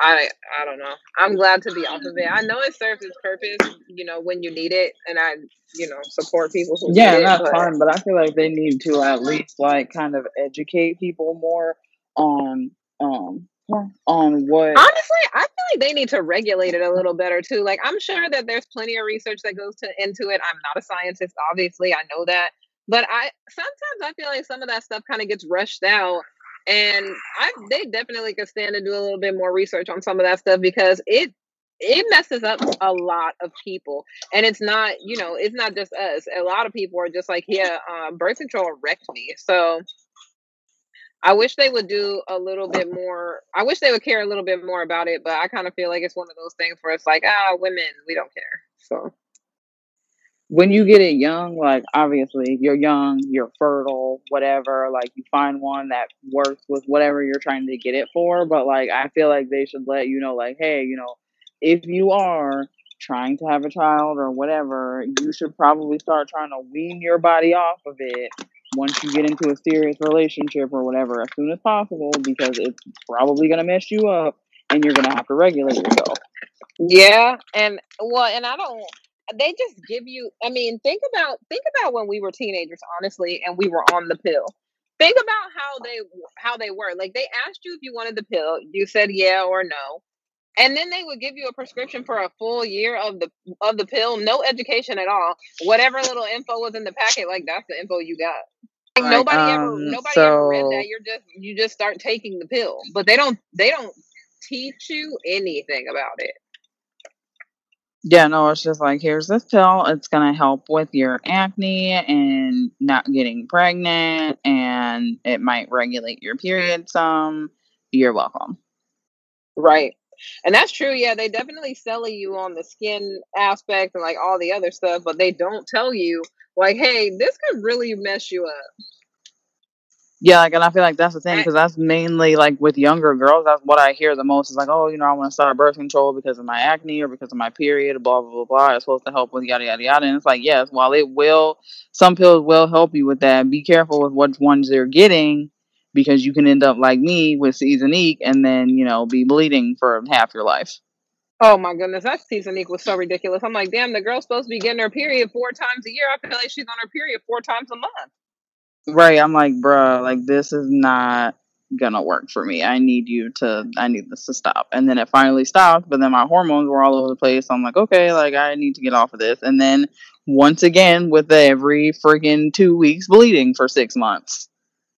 I I don't know. I'm glad to be off of it. I know it serves its purpose, you know, when you need it, and I, you know, support people who Yeah, need it. that's But fine, but I feel like they need to at least like kind of educate people more on um on what honestly, I feel like they need to regulate it a little better too. Like I'm sure that there's plenty of research that goes to into it. I'm not a scientist, obviously, I know that, but I sometimes I feel like some of that stuff kind of gets rushed out. And I they definitely could stand to do a little bit more research on some of that stuff because it it messes up a lot of people and it's not you know it's not just us a lot of people are just like yeah uh, birth control wrecked me so i wish they would do a little bit more i wish they would care a little bit more about it but i kind of feel like it's one of those things where it's like ah women we don't care so when you get it young, like obviously you're young, you're fertile, whatever, like you find one that works with whatever you're trying to get it for. But like I feel like they should let you know, like, hey, you know, if you are trying to have a child or whatever, you should probably start trying to wean your body off of it once you get into a serious relationship or whatever as soon as possible because it's probably gonna mess you up and you're gonna have to regulate yourself. yeah and well and i don't they just give you i mean think about think about when we were teenagers honestly and we were on the pill. Think about how they how they were. Like they asked you if you wanted the pill. You said yeah or no and then they would give you a prescription for a full year of the of the pill no education at all whatever little info was in the packet like that's the info you got like Right. nobody ever Um nobody ever read that you're just you just start taking the pill but they don't they don't teach you anything about it Yeah, no, it's just like here's this pill. It's gonna help with your acne and not getting pregnant, and it might regulate your period some. You're welcome. Right. And that's true. Yeah, they definitely sell you on the skin aspect and like all the other stuff, but they don't tell you like, hey, this could really mess you up. Yeah, like, and I feel like that's the thing because that's mainly like with younger girls. That's what I hear the most is like, oh, you know, I want to start birth control because of my acne or because of my period, blah blah blah blah. It's supposed to help with yada yada yada. And it's like, yes, while it will, some pills will help you with that. Be careful with which ones they're getting because you can end up like me with Seasonique and then you know be bleeding for half your life. oh my goodness, that season was so ridiculous. I'm like, damn, the girl's supposed to be getting her period four times a year. I feel like she's on her period four times a month. Right. I'm like, bruh, like this is not gonna work for me. I need you to I need this to stop. And then it finally stopped, but then my hormones were all over the place. So I'm like, okay, like I need to get off of this. And then once again with every freaking two weeks bleeding for six months.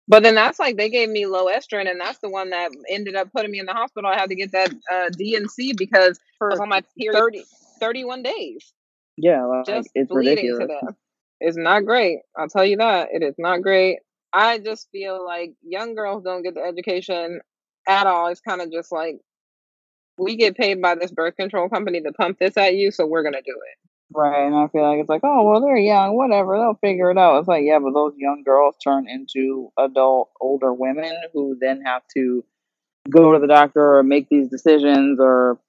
But then that's like they gave me low estrogen, and that's the one that ended up putting me in the hospital. I had to get that uh, D&C because For on my period 30, 31 days. yeah, like just it's bleeding to ridiculous. death. It's not great. I'll tell you that. It is not great. I just feel like young girls don't get the education at all. It's kind of just like we get paid by this birth control company to pump this at you, so we're gonna do it. Right, and I feel like it's like, oh well, they're young, whatever, they'll figure it out. It's like, yeah, but those young girls turn into adult, older women who then have to go to the doctor or make these decisions or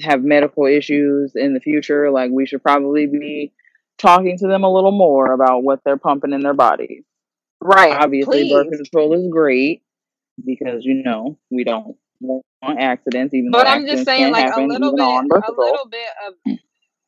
have medical issues in the future. Like, we should probably be talking to them a little more about what they're pumping in their bodies. Right. Obviously, birth control is great because you know we don't want accidents, even though But I'm just saying like a little bit a little bit of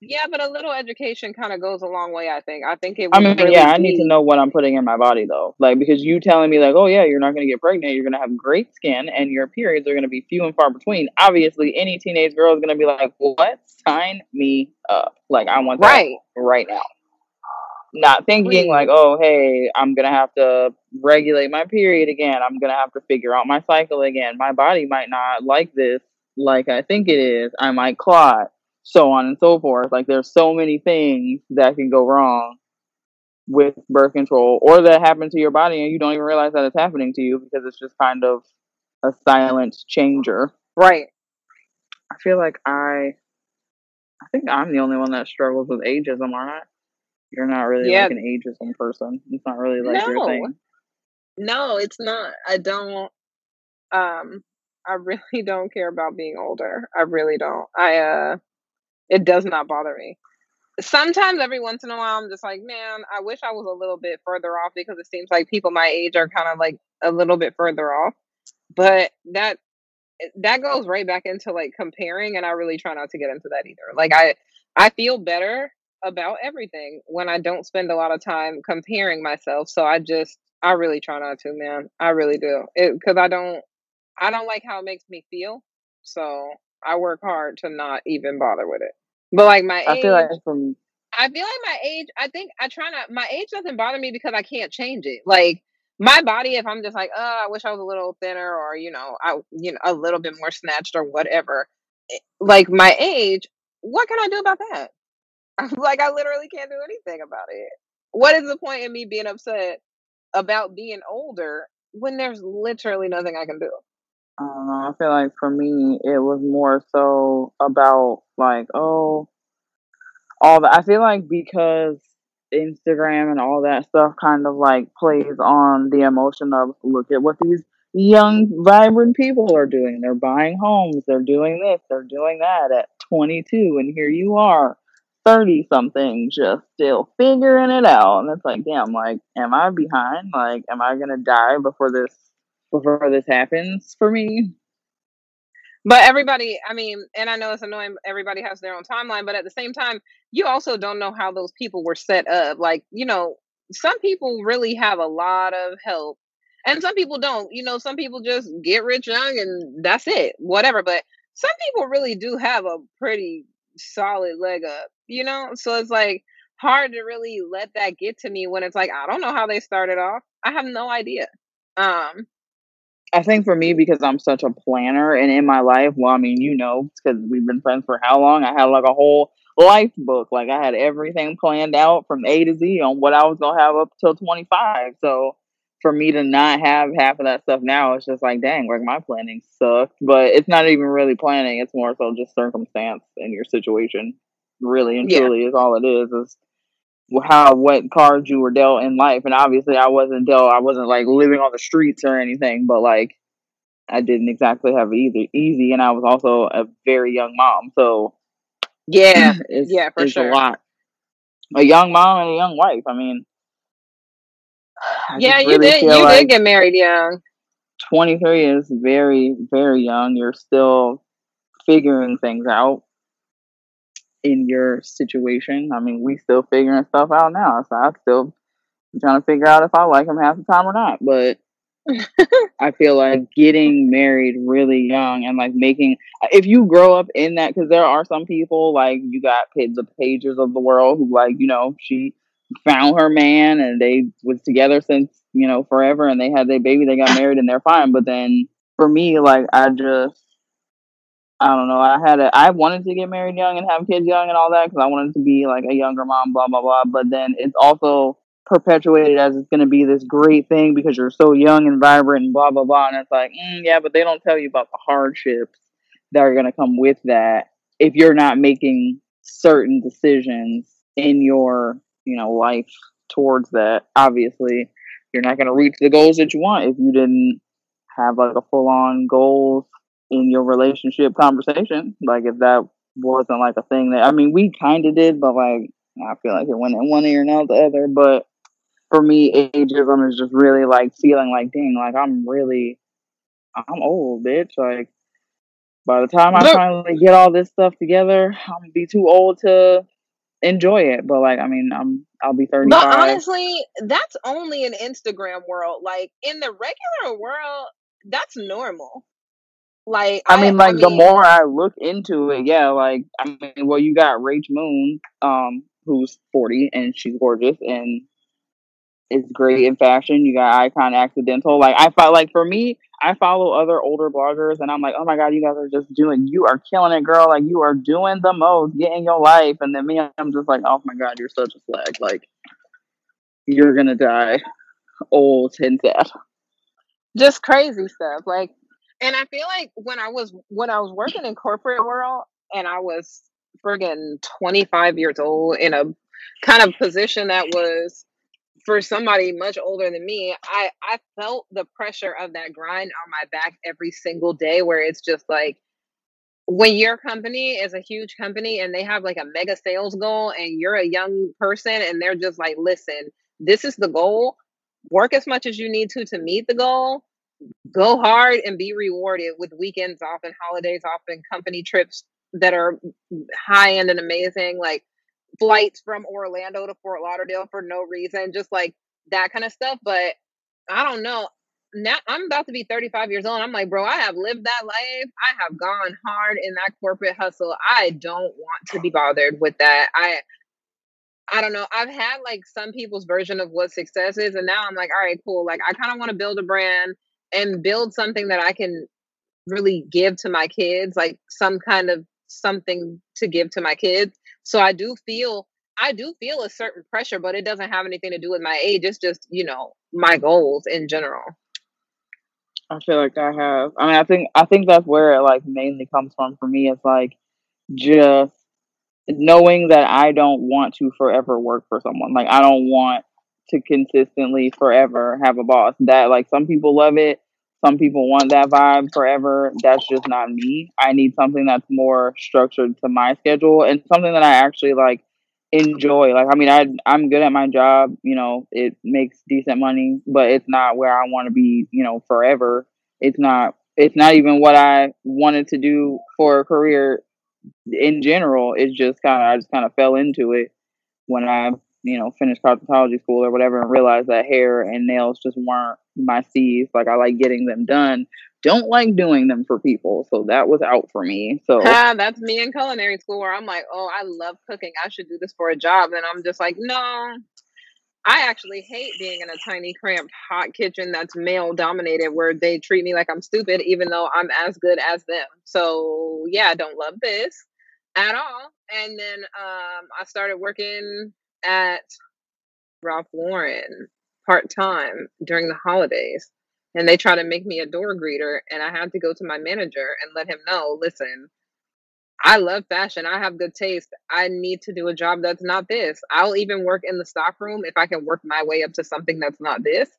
yeah, but a little education kind of goes a long way, I think. I think it I mean, really yeah, I need to know what I'm putting in my body though. Like because you telling me like, oh yeah, you're not gonna get pregnant, you're gonna have great skin, and your periods are gonna be few and far between. Obviously, any teenage girl is gonna be like, what? Sign me up. Like I want that right. right now. Not thinking like, oh hey, I'm gonna have to regulate my period again. I'm gonna have to figure out my cycle again. My body might not like this like I think it is. I might clot, so on and so forth. Like there's so many things that can go wrong with birth control or that happen to your body and you don't even realize that it's happening to you because it's just kind of a silent changer. Right. I feel like I I think I'm the only one that struggles with ageism, am I? You're not really Yeah. like an ageism person. It's not really like your thing. No, it's not. I don't um I really don't care about being older. I really don't. I uh it does not bother me. Sometimes every once in a while I'm just like, man, I wish I was a little bit further off because it seems like people my age are kind of like a little bit further off. But that that goes right back into like comparing and I really try not to get into that either. Like I I feel better about everything when I don't spend a lot of time comparing myself. So I just I really try not to, man. I really do. It cuz I don't I don't like how it makes me feel. So I work hard to not even bother with it. But like my I feel like age, from I feel like my age, I think I try not my age doesn't bother me because I can't change it. Like my body, if I'm just like, oh, I wish I was a little thinner or, you know, I you know, a little bit more snatched or whatever. eh, Like my age, what can I do about that? like I literally can't do anything about it. What is the point in me being upset about being older when there's literally nothing I can do? I don't know. I feel like for me, it was more so about like, oh, all that. I feel like because Instagram and all that stuff kind of like plays on the emotion of look at what these young, vibrant people are doing. They're buying homes, they're doing this, they're doing that at 22, and here you are, 30 something, just still figuring it out. And it's like, damn, like, am I behind? Like, am I gonna die before this before this happens for me? But everybody, I mean, and I know it's annoying, everybody has their own timeline, but at the same time, you also don't know how those people were set up. Like, you know, some people really have a lot of help, and some people don't. You know, some people just get rich young and that's it, whatever. But some people really do have a pretty solid leg up, you know? So it's like hard to really let that get to me when it's like, I don't know how they started off. I have no idea. Um, I think for me, because I'm such a planner and in my life, well, I mean, you know, because we've been friends for how long? I had like a whole life book. Like I had everything planned out from A to Z on what I was gonna have up till 25. So for me to not have half of that stuff now, it's just like, dang, like my planning sucked. But it's not even really planning. It's more so just circumstance and your situation. Really and yeah. truly is all it is. Is how what cards you were dealt in life. And obviously I wasn't dealt I wasn't like living on the streets or anything, but like I didn't exactly have it either easy and I was also a very young mom. So Yeah. it's Yeah, for it's a sure. lot. A young mom and a young wife. I mean I Yeah, you really did you did get married young. 23 is very, very young. You're still figuring things out in your situation. I mean, we still figuring stuff out now. So I still trying to figure out if I like him half the time or not. But I feel like getting married really young and like making if you grow up in that because there are some people like you got the pages of the world who like you know she found her man and they was together since you know forever and they had their baby they got married and they're fine but then for me like I just I don't know. I had a I wanted to get married young and have kids young and all that because I wanted to be like a younger mom blah blah blah. But then it's also perpetuated as it's going to be this great thing because you're so young and vibrant and blah blah blah. And it's like mm, yeah but they don't tell you about the hardships that are going to come with that if you're not making certain decisions in your you know life towards that. Obviously you're not going to reach the goals that you want if you didn't have like a full on goals in your relationship conversation like if that wasn't like a thing that i mean we kind of did but like i feel like it went in one ear and out the other but for me, ageism is just really like feeling like, dang, like I'm really, I'm old, bitch. Like by the time I Look, finally get all this stuff together, I'm gonna be too old to enjoy it. But like, I mean, I'm, I'll be but honestly, that's only an Instagram world. Like in the regular world, that's normal. Like I I mean, I like the more I look into it, yeah, like I mean, well, you got Rach Moon, um, who's 40 and she's gorgeous and is great in fashion. You got Icon Accidental. Like I felt like for me, I follow other older bloggers and I'm like, oh my god, you guys are just doing, you are killing it, girl. Like you are doing the most, getting your life. And then me, I'm just like, oh my god, you're such a slag. Like you're gonna die old and sad. just crazy stuff. Like and I feel like when I was when I was working in corporate world and I was friggin' 25 years old in a kind of position that was for somebody much older than me, I I felt the pressure of that grind on my back every single day where it's just like when your company is a huge company and they have like a mega sales goal and you're a young person and they're just like, listen, this is the goal. Work as much as you need to to meet the goal. Go hard and be rewarded with weekends off and holidays off and company trips that are high end and amazing, like flights from Orlando to Fort Lauderdale for no reason, just like that kind of stuff. But I don't know. Now I'm about to be 35 years old. I'm like, bro, I have lived that life. I have gone hard in that corporate hustle. I don't want to be bothered with that. I I don't know. I've had like some people's version of what success is, and now I'm like, all right, cool. Like I kind of want to build a brand and build something that I can really give to my kids, like some kind of something to give to my kids. So I do feel I do feel a certain pressure, but it doesn't have anything to do with my age. It's just, you know, my goals in general. I feel like I have. I mean, I think I think that's where it like mainly comes from for me. It's like just knowing that I don't want to forever work for someone. Like I don't want to consistently forever have a boss. That like some people love it, some people want that vibe forever. That's just not me. I need something that's more structured to my schedule and something that I actually like enjoy. Like I mean I I'm good at my job, you know, it makes decent money, but it's not where I want to be, you know, forever. It's not it's not even what I wanted to do for a career in general, it's just kind of I just kind of fell into it when I you know finished cosmetology school or whatever and realized that hair and nails just weren't my C's. Like I like getting them done, don't like doing them for people. So that was out for me. So ah, that's me in culinary school where I'm like, oh, I love cooking. I should do this for a job, and I'm just like, no. I actually hate being in a tiny, cramped, hot kitchen that's male dominated where they treat me like I'm stupid, even though I'm as good as them. So, yeah, I don't love this at all. And then um, I started working at Ralph Lauren part time during the holidays. And they tried to make me a door greeter. And I had to go to my manager and let him know listen, I love fashion. I have good taste. I need to do a job that's not this. I'll even work in the stock room if I can work my way up to something that's not this.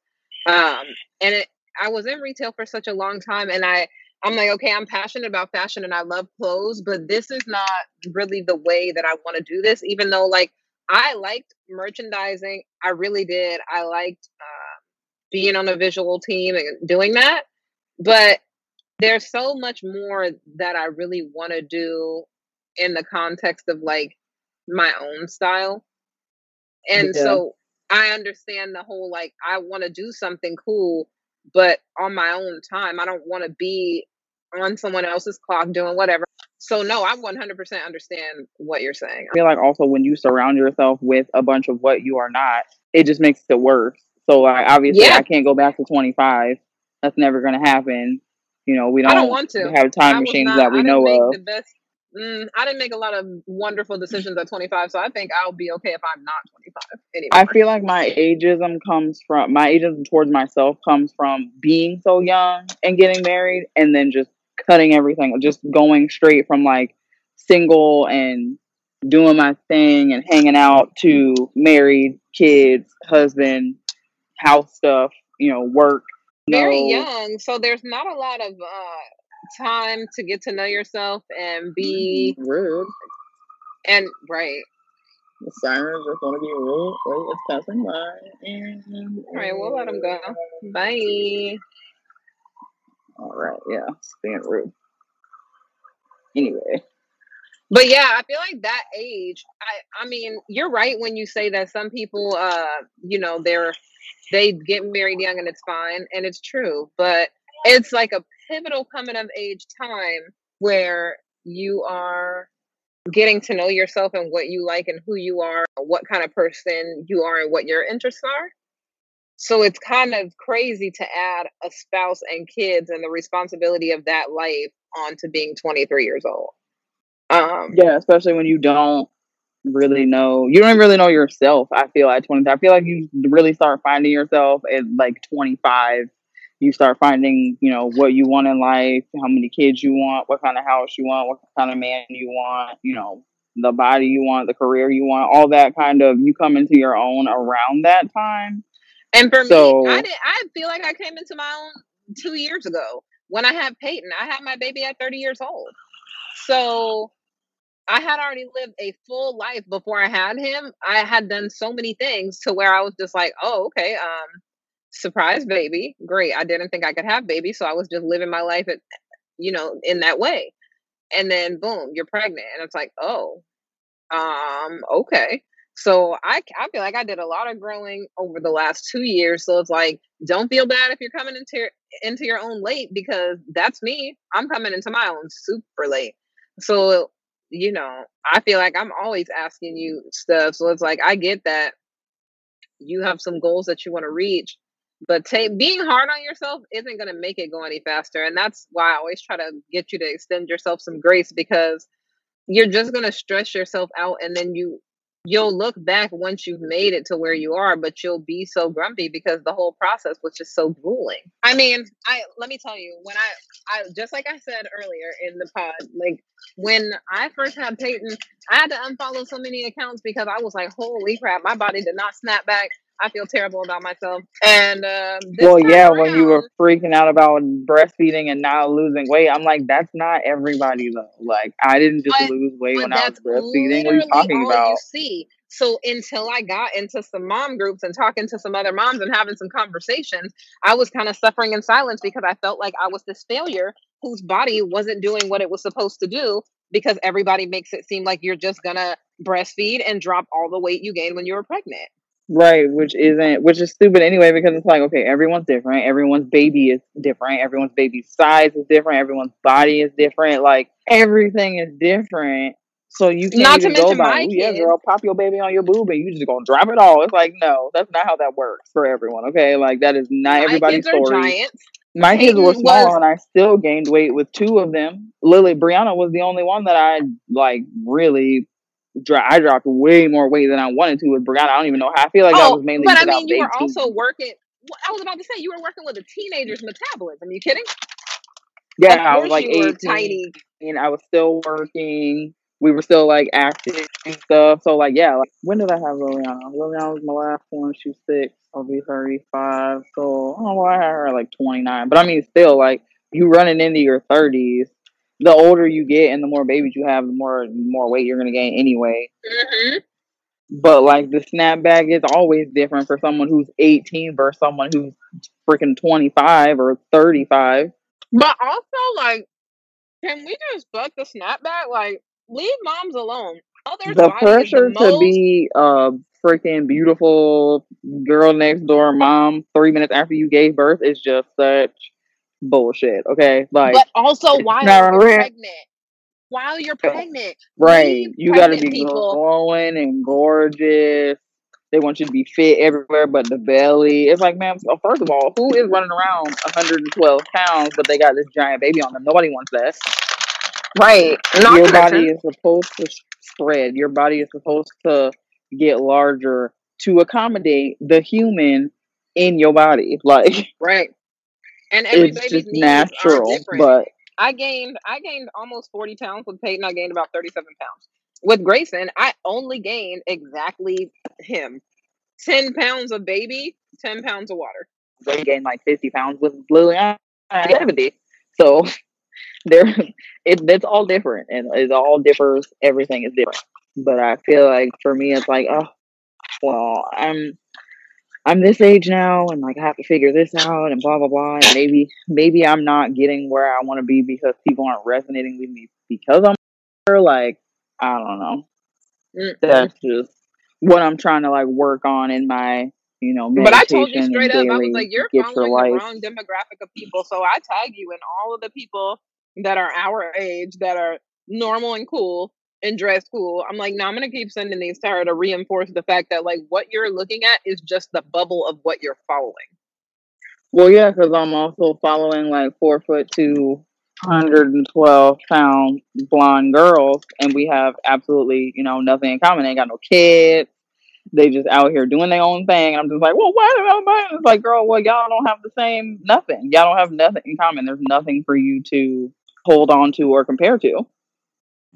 Um, and it, I was in retail for such a long time, and I I'm like, okay, I'm passionate about fashion and I love clothes, but this is not really the way that I want to do this. Even though, like, I liked merchandising, I really did. I liked uh, being on a visual team and doing that, but there's so much more that I really want to do in the context of like my own style. And yeah. so I understand the whole like I want to do something cool, but on my own time. I don't want to be on someone else's clock doing whatever. So no, I 100% understand what you're saying. I feel like also when you surround yourself with a bunch of what you are not, it just makes it worse. So like obviously yeah. I can't go back to 25. That's never going to happen. You know, we don't, I don't want to have time machines not, that we know of. Best, mm, I didn't make a lot of wonderful decisions at 25, so I think I'll be okay if I'm not 25 anymore. I feel like my ageism comes from my ageism towards myself comes from being so young and getting married, and then just cutting everything, just going straight from like single and doing my thing and hanging out to married, kids, husband, house stuff, you know, work very no. young, so there's not a lot of uh, time to get to know yourself and be mm-hmm. rude. And right. The sirens just want to be rude. Wait, it's passing by. All right, we'll let them go. Bye. All right, yeah, it's being rude. Anyway. But yeah, I feel like that age, I I mean, you're right when you say that some people uh, you know, they're they get married young and it's fine and it's true but it's like a pivotal coming of age time where you are getting to know yourself and what you like and who you are what kind of person you are and what your interests are so it's kind of crazy to add a spouse and kids and the responsibility of that life onto being 23 years old. Um yeah especially when you don't really know you don't really know yourself i feel at 20 i feel like you really start finding yourself at like 25 you start finding you know what you want in life how many kids you want what kind of house you want what kind of man you want you know the body you want the career you want all that kind of you come into your own around that time and for so, me i did i feel like i came into my own two years ago when i had peyton i had my baby at 30 years old so I had already lived a full life before I had him. I had done so many things to where I was just like, oh, okay. Um, surprise baby. Great. I didn't think I could have baby, so I was just living my life at, you know, in that way. And then boom, you're pregnant, and it's like, oh, um, okay. So I I feel like I did a lot of growing over the last two years. So it's like, don't feel bad if you're coming into your, into your own late because that's me. I'm coming into my own super late. So you know, I feel like I'm always asking you stuff. So it's like I get that you have some goals that you want to reach, but being hard on yourself isn't going to make it go any faster. And that's why I always try to get you to extend yourself some grace because you're just going to stress yourself out and then you you'll look back once you've made it to where you are, but you'll be so grumpy because the whole process was just so grueling. I mean, I let me tell you, when I I just like I said earlier in the pod, like when I first had Peyton, I had to unfollow so many accounts because I was like, holy crap, my body did not snap back. I feel terrible about myself. And um, well, yeah, around, when you were freaking out about breastfeeding and not losing weight, I'm like, that's not everybody though. Like, I didn't just but, lose weight when I was breastfeeding. What are you talking about? You see. So until I got into some mom groups and talking to some other moms and having some conversations, I was kind of suffering in silence because I felt like I was this failure whose body wasn't doing what it was supposed to do because everybody makes it seem like you're just gonna breastfeed and drop all the weight you gained when you were pregnant. Right, which isn't which is stupid anyway because it's like okay, everyone's different. Everyone's baby is different. Everyone's baby size is different. Everyone's body is different. Like everything is different. So you can't not even go by, oh, yeah, girl, pop your baby on your boob and you just gonna drop it all. It's like no, that's not how that works for everyone. Okay, like that is not my everybody's story. My kids were small was, and I still gained weight with two of them. Lily Brianna was the only one that I like really I dropped way more weight than I wanted to with Brianna. I don't even know how. I feel like oh, that was mainly. But I mean, you were also working. I was about to say you were working with a teenager's metabolism. Are you kidding? Yeah, I was like eighteen. Tiny. And I was still working. We were still like active and stuff. So like, yeah. Like, when did I have Liliana? Liliana was my last one. She's six. I'll be thirty-five. So oh, well, I had her like twenty-nine. But I mean, still like you running into your thirties the older you get and the more babies you have, the more more weight you're gonna gain anyway. Mm-hmm. But like the snapback is always different for someone who's 18 versus someone who's freaking 25 or 35. But also, like, can we just fuck the snapback? Like, leave moms alone. Others the pressure the to be a freaking beautiful girl next door mom three minutes after you gave birth is just such bullshit. Okay, like, but also while you're pregnant, while you're pregnant, right? You got to be people. glowing and gorgeous. They want you to be fit everywhere, but the belly. It's like, man. First of all, who is running around 112 pounds, but they got this giant baby on them? Nobody wants that. Right. Not Your body is supposed to spread. Your body is supposed to get larger to accommodate the human in your body. Like, right. And every it's baby's needs natural, are different. But I gained I gained almost 40 pounds with Peyton. I gained about 37 pounds. With Grayson, I only gained exactly him. 10 pounds of baby, 10 pounds of water. They gained like 50 pounds with Lily. 70. So there it it's all different and it all differs. Everything is different. But I feel like for me it's like, oh well, I'm I'm this age now and like I have to figure this out and blah blah blah and maybe maybe I'm not getting where I want to be because people aren't resonating with me because I'm like I don't know. That's just what I'm trying to like work on in my you know. But I told you straight up, I was like, you're following the wrong demographic of people. So I tag you in all of the people that are our age that are normal and cool and dress cool. I'm like, no, I'm gonna keep sending these to her to reinforce the fact that like what you're looking at is just the bubble of what you're following. Well, yeah, because I'm also following like four foot two, 112 pound blonde girls, and we have absolutely, you know, nothing in common. They ain't got no kids. They just out here doing their own thing. And I'm just like, well, why? Am I? It's like, girl, well, y'all don't have the same nothing. Y'all don't have nothing in common. There's nothing for you to hold on to or compare to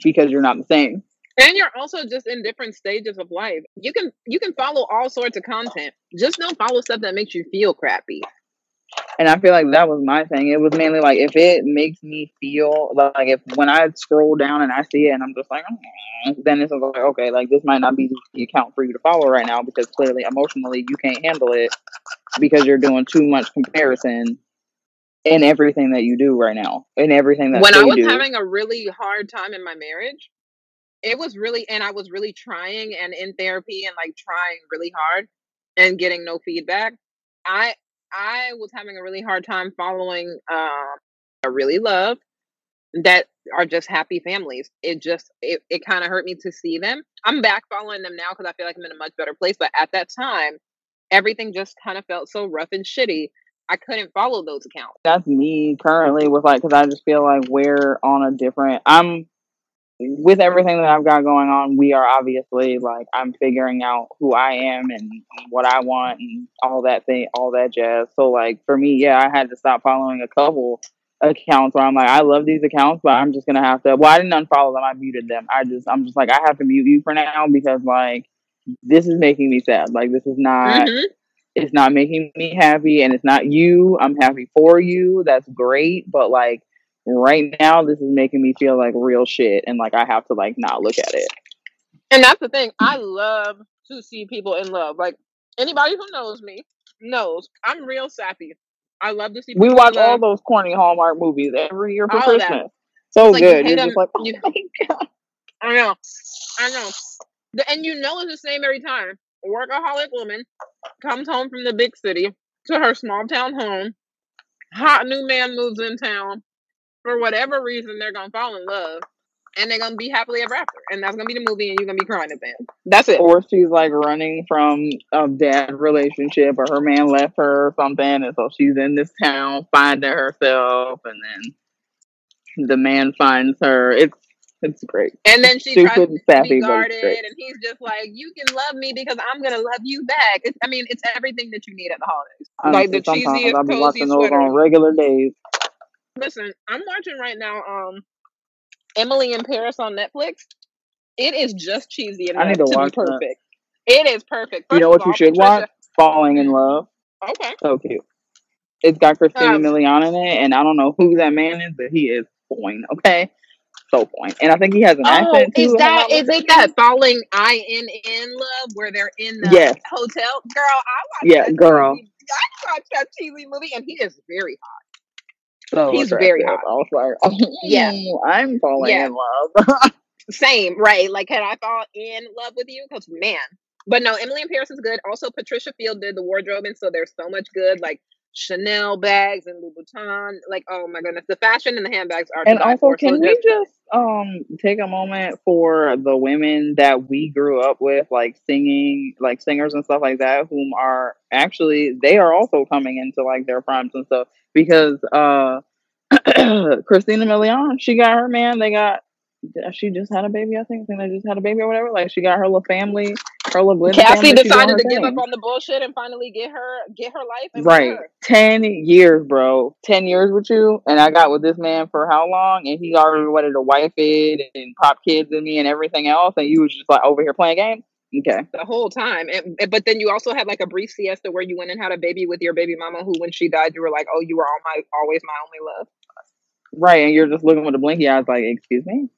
because you're not the same. And you're also just in different stages of life. You can you can follow all sorts of content. Just don't follow stuff that makes you feel crappy. And I feel like that was my thing. It was mainly like if it makes me feel like if when I scroll down and I see it and I'm just like, "Mm," then it's like okay, like this might not be the account for you to follow right now because clearly emotionally you can't handle it because you're doing too much comparison in everything that you do right now, in everything that when I was do. having a really hard time in my marriage, it was really, and I was really trying and in therapy and like trying really hard and getting no feedback. I I was having a really hard time following um I really love that are just happy families. It just it, it kind of hurt me to see them. I'm back following them now because I feel like I'm in a much better place. But at that time, everything just kind of felt so rough and shitty. I couldn't follow those accounts. That's me currently with like because I just feel like we're on a different. I'm with everything that I've got going on, we are obviously like I'm figuring out who I am and what I want and all that thing, all that jazz. So like for me, yeah, I had to stop following a couple accounts where I'm like, I love these accounts, but I'm just gonna have to. Well, I didn't unfollow them. I muted them. I just, I'm just like, I have to mute you for now because like this is making me sad. Like this is not. hmm It's not making me happy, and it's not you. I'm happy for you. That's great, but like right now, this is making me feel like real shit, and like I have to like not look at it. And that's the thing. I love to see people in love. Like anybody who knows me knows I'm real sappy. I love to see We watch all those corny Hallmark movies every year for All. Christmas. So like good. hate You're them. just like, oh You, my god. I know, I know. The- And you know it's the same every time. Workaholic woman comes home from the big city to her small town home. Hot new man moves in town. For whatever reason, they're gonna fall in love, and they're gonna be happily ever after. And that's gonna be the movie, and you're gonna be crying at the end. That's it. Or she's like running from a bad relationship, or her man left her or something, and so she's in this town finding herself, and then the man finds her. It's it's great. And then she tries Stupid and to be sappy, it's guarded, and he's just like, "You can love me because I'm gonna love you back." It's, I mean, it's everything that you need at the holidays. Like the Honestly, cheesiest, I'll be cozy watching those on regular days. Listen, I'm watching right now. Um, Emily in Paris on Netflix. It is just cheesy and I need to to be watch that. perfect. It is perfect. You know what you all, should Patricia. watch? Falling Inn Love. Okay. So cute. It's got Christina Um, Milian in it, and I don't know who that man is, but he is point. Okay, so point. And I think he has an Oh, accent is too. I'm that not it that falling I in in love where they're in the Yes. hotel? Girl, I watched Yeah, that girl. cheesy. I watched that cheesy movie, and he is very hot. So He's very hot. I was like, Yeah. oh, I'm falling Yeah. in love. Same, right? Like, can I fall in love with you? Because man, but no, Emily in Paris is good. Also, Patricia Field did the wardrobe, and so there's so much good, like Chanel bags and Louboutin. Like, oh my goodness, the fashion and the handbags are and also, for. So can we just just um take a moment for the women that we grew up with, like singing, like singers and stuff like that, whom are actually they are also coming into like their primes and stuff because uh Christina Milian, she got her man. They got she just had a baby. I think. I think they just had a baby or whatever. Like she got her little family, her little blended Cassie decided to give up on the bullshit and finally get her get her life and Right. her. 10 years, bro. 10 years with you. And I got with this man for how long? And he already wanted to wife it and pop kids in me and everything else. And you was just like over here playing games? Okay. the whole time. And, and- but then you also had like a brief siesta where you went and had a baby with your baby mama, who when she died, you were like, "Oh, you were all my always my only love." Right. And you're just looking with a blinky eyes like, excuse me?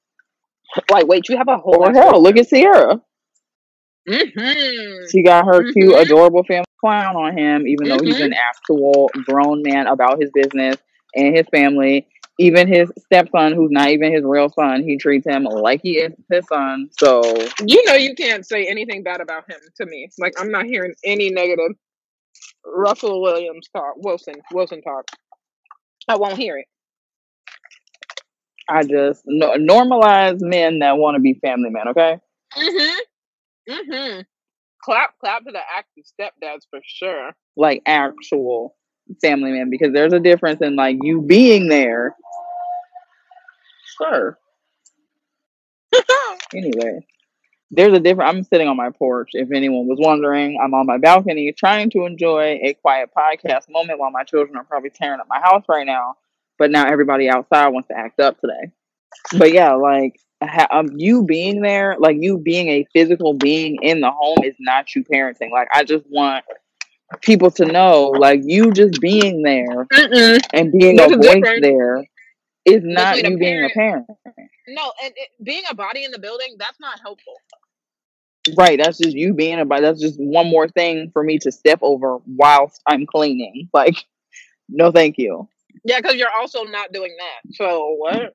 Like, wait, you have a whole. Or hell, look at Ciara. Mm-hmm. She got her cute, Mhm. adorable family clown on him, even though he's an actual grown man about his business and his family. Even his stepson, who's not even his real son, he treats him like he is his son. So You know, you can't say anything bad about him to me. Like, I'm not hearing any negative Russell Williams talk, Wilson, Wilson talk. I won't hear it. I just no, normalize men that want to be family men, okay? Mm-hmm. Mm-hmm. Clap, clap to the active stepdads for sure. Like actual family men, because there's a difference in like you being there. Sure. Anyway, there's a different. I'm sitting on my porch. If anyone was wondering, I'm on my balcony trying to enjoy a quiet podcast moment while my children are probably tearing up my house right now. But now everybody outside wants to act up today. But yeah, like ha- um, you being there, like you being a physical being in the home, is not you parenting. Like I just want people to know. Like you just being there Mm-mm. and being There's a a voice difference there is not between a you being a parent. parent. No, and it, being a body in the building, that's not helpful. Right. That's just you being a body. that's just one more thing for me to step over whilst I'm cleaning. Like, no thank you. Yeah, because you're also not doing that. So what?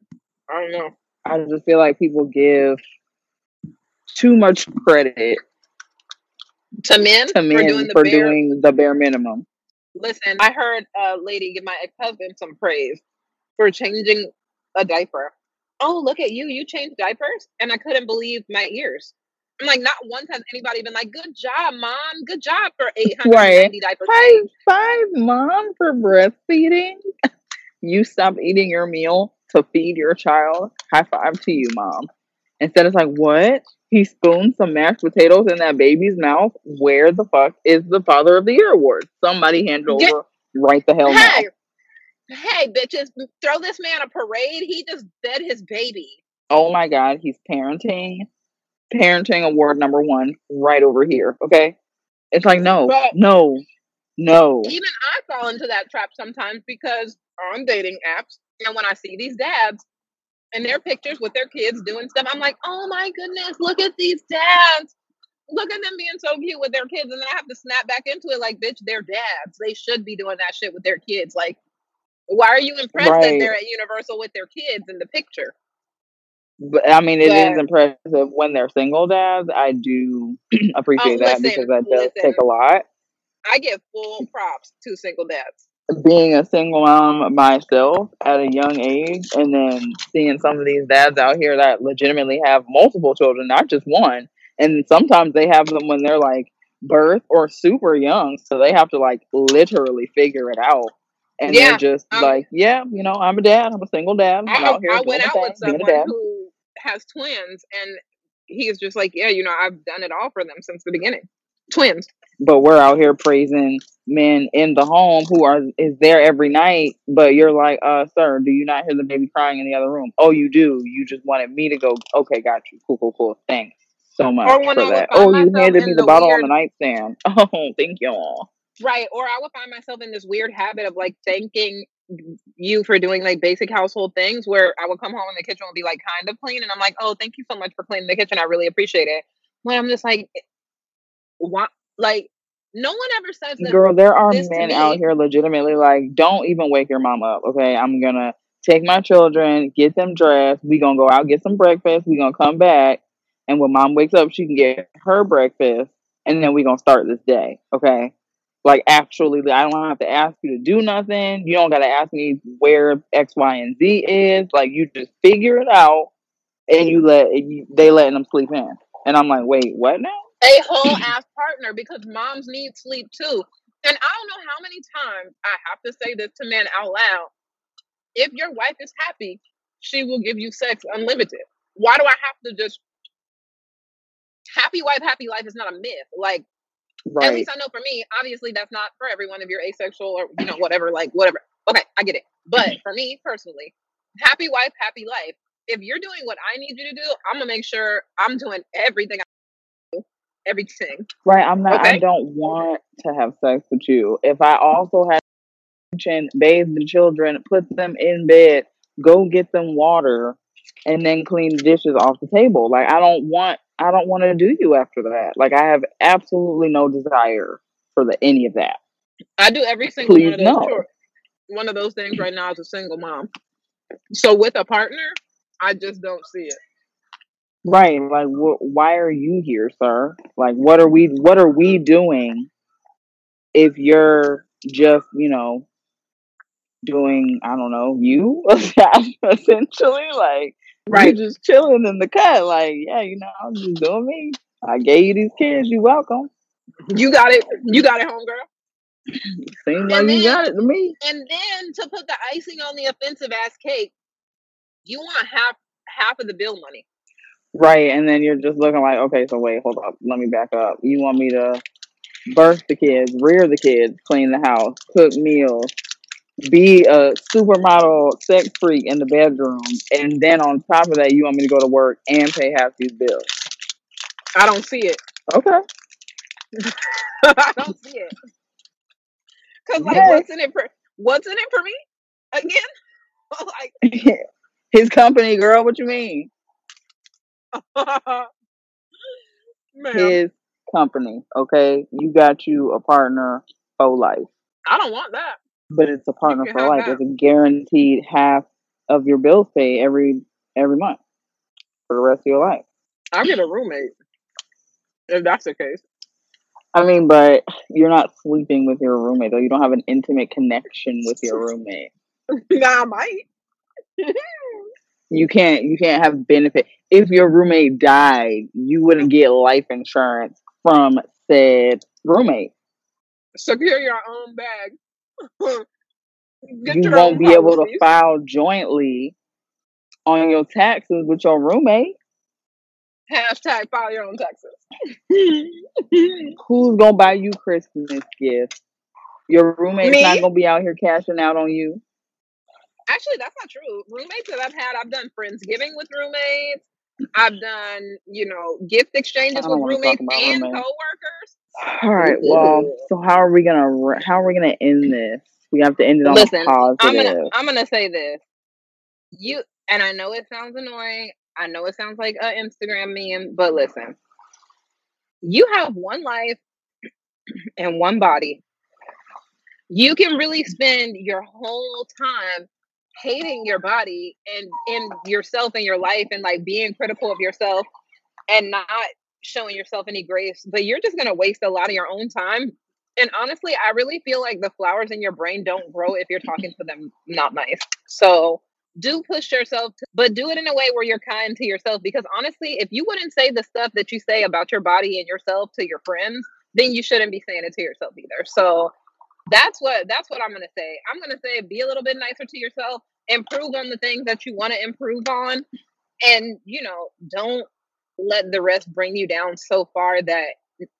I don't know. I just feel like people give too much credit To men to for doing the for bare. doing the bare minimum. Listen, I heard a lady give my ex husband some praise for changing a diaper. Oh, look at you! You changed diapers, and I couldn't believe my ears. I'm like, not once has anybody been like, "Good job, mom! Good job for Right. 890 diapers High five, mom, for breastfeeding. You stop eating your meal to feed your child. High five to you, mom. Instead, it's like, what? He spooned some mashed potatoes in that baby's mouth. Where the fuck is the Father of the Year award? Somebody hand Get over right the hell now. hey, hey, bitches! Throw this man a parade. He just fed his baby. Oh my God, he's parenting. Parenting award number one right over here. Okay. It's like, no, But no, no. even I fall into that trap sometimes because on dating apps, and when I see these dads and their pictures with their kids doing stuff, I'm like, oh my goodness, look at these dads. Look at them being so cute with their kids. And then I have to snap back into it like, bitch, they're dads. They should be doing that shit with their kids. Like, why are you impressed that they're at Universal with their kids in the picture? But I mean, it is impressive when they're single dads. I do oh, appreciate that because that does listen, take a lot. I get full props to single dads. Being a single mom myself at a young age, and then seeing some of these dads out here that legitimately have multiple children, not just one. And sometimes they have them when they're like birth or super young, so they have to like literally figure it out. And they're just Um, like, yeah, you know, I'm a dad. I'm a single dad. I'm I out here I went out thing, with someone dad. who has twins, and he's just like, yeah, you know, I've done it all for them since the beginning. Twins. but we're out here praising men in the home who are is there every night but you're like uh sir do you not hear the baby crying in the other room? Oh you do. You just wanted me to go. Okay got you. Cool cool cool. Thanks so much for that. oh you handed me the the bottle on the weird nightstand. Oh thank y'all. Right, or I would find myself in this weird habit of like thanking you for doing like basic household things where I would come home and the kitchen would be like kind of clean and I'm like, oh, thank you so much for cleaning the kitchen. I really appreciate it. When I'm just like, eh, what? Like, no one ever says that girl there are men out here legitimately like don't even wake your mom up okay i'm gonna take my children get them dressed we gonna go out get some breakfast we gonna come back and when mom wakes up she can get her breakfast and then we gonna start this day okay like actually i don't have to ask you to do nothing you don't gotta ask me where x y and z is like you just figure it out and you let you, they letting them sleep in and i'm like wait what now a whole ass partner because moms need sleep too. And I don't know how many times I have to say this to men out loud. If your wife is happy, she will give you sex unlimited. Why do I have to just happy wife, happy life is not a myth. Like at least I know for me, obviously that's not for everyone if you're asexual or you know, whatever, like whatever. Okay, I get it. But mm-hmm. for me personally, happy wife, happy life. If you're doing what I need you to do, I'm gonna make sure I'm doing everything I do, everything. Right. I'm not, I don't want to have sex with you. If I also had to bathe the children, put them in bed, go get them water, and then clean the dishes off the table. Like I don't want I don't want to do you after that. Like I have absolutely no desire for the any of that. I do every single one of those no. chores. One of those things right now as a single mom. So with a partner, I just don't see it. Right. Like wh- why are you here, sir? Like what are we what are we doing if you're just, you know, doing I don't know, you essentially like Right. just chilling in the cut. Like, yeah, you know, I'm just doing me. I gave you these kids, you welcome. You got it. You got it, homegirl. Seems like And you then got it to me. and then to put the icing on the offensive ass cake, you want half half of the bill money. Right, and then you're just looking like, okay, so wait, hold up, let me back up. You want me to birth the kids, rear the kids, clean the house, cook meals, be a supermodel sex freak in the bedroom, and then on top of that, you want me to go to work and pay half these bills. I don't see it. Okay. I don't see it. Cause like, Yes. what's in it for? What's in it for me? Again, like, His company, girl. What you mean? His company. Okay, you got you a partner for life, I don't want that. But it's a partner for life. that. It's a guaranteed half of your bills paid every every month for the rest of your life. I get a roommate if that's the case. I mean, but you're not sleeping with your roommate though. You don't have an intimate connection with your roommate. nah, I might. You can't you can't have benefit. If your roommate died, you wouldn't get life insurance from said roommate. Secure your own bag. You won't be able to file jointly on your taxes with your roommate. Hashtag file your own taxes. Who's gonna buy you Christmas gifts? Your roommate's Me? not gonna be out here cashing out on you. Actually, that's not true. Roommates that I've had, I've done friendsgiving with roommates. I've done, you know, gift exchanges with roommates and roommates. coworkers. All right. Well, so how are we gonna how are we gonna end this? We have to end it on Listen, a positive. I'm gonna I'm gonna say this. You and I know it sounds annoying. I know it sounds like an Instagram meme, but listen. You have one life and one body. You can really spend your whole time hating your body and in yourself and your life and like being critical of yourself and not showing yourself any grace, but you're just gonna waste a lot of your own time. And honestly, I really feel like the flowers in your brain don't grow if you're talking to them not nice. So do push yourself, to, but do it in a way where you're kind to yourself. Because honestly, if you wouldn't say the stuff that you say about your body and yourself to your friends, then you shouldn't be saying it to yourself either. So that's what that's what I'm gonna say. I'm gonna say be a little bit nicer to yourself, improve on the things that you want to improve on, and you know, don't let the rest bring you down so far that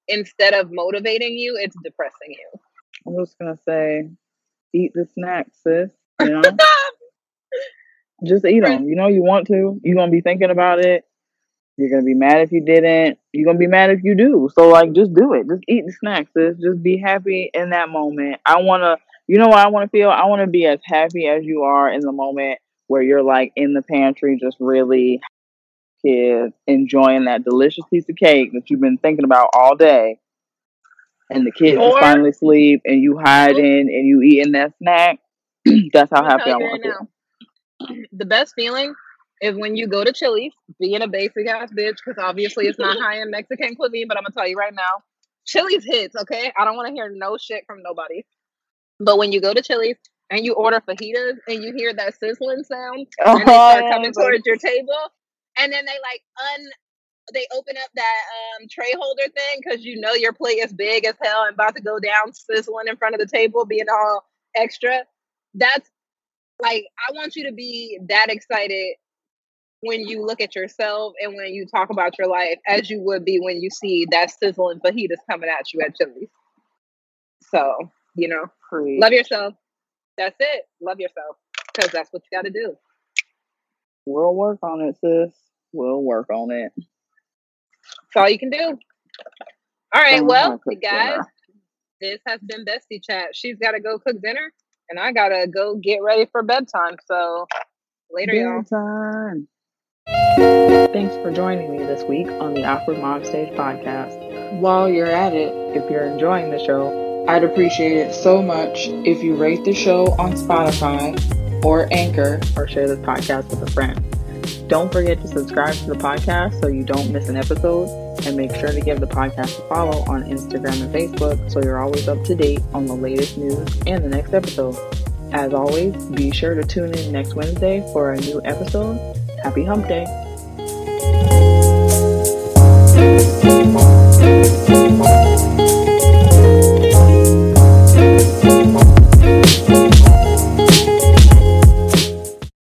instead of motivating you, it's depressing you. I'm just gonna say, eat the snacks, sis. You know, just eat them. You know, you want to. You're gonna be thinking about it. You're gonna be mad if you didn't. You're gonna be mad if you do. So like, just do it. Just eat the snacks, sis. Just be happy in that moment. I wanna. You know what I want to feel? I want to be as happy as you are in the moment where you're like in the pantry, just really kids enjoying that delicious piece of cake that you've been thinking about all day. And the kids Or- finally sleep and you hiding and you eating that snack. That's how happy I want to. The best feeling is when you go to Chili's, being a basic ass bitch, because obviously it's not high end Mexican cuisine, but I'm gonna tell you right now, Chili's hits, okay? I don't wanna hear no shit from nobody. But when you go to Chili's and you order fajitas and you hear that sizzling sound and they start coming Oh, towards your table, and then they like un they open up that um tray holder thing because you know your plate is big as hell and about to go down sizzling in front of the table, being all extra. That's like I want you to be that excited when you look at yourself and when you talk about your life as you would be when you see that sizzling fajitas coming at you at Chili's. So, you know, Preach. love yourself. That's it. Love yourself because that's what you got to do. We'll work on it, sis. We'll work on it. That's all you can do. All right, Don't well, guys, dinner. this has been Bestie Chat. She's got to go cook dinner, and I got to go get ready for bedtime. So, later, y'all. Thanks for joining me this week on the Awkward Mom Stage podcast. While you're at it, if you're enjoying the show, I'd appreciate it so much if you rate the show on Spotify or Anchor or share this podcast with a friend. Don't forget to subscribe to the podcast so you don't miss an episode and make sure to give the podcast a follow on Instagram and Facebook so you're always up to date on the latest news and the next episode. As always, be sure to tune in next Wednesday for a new episode. Happy Hump Day!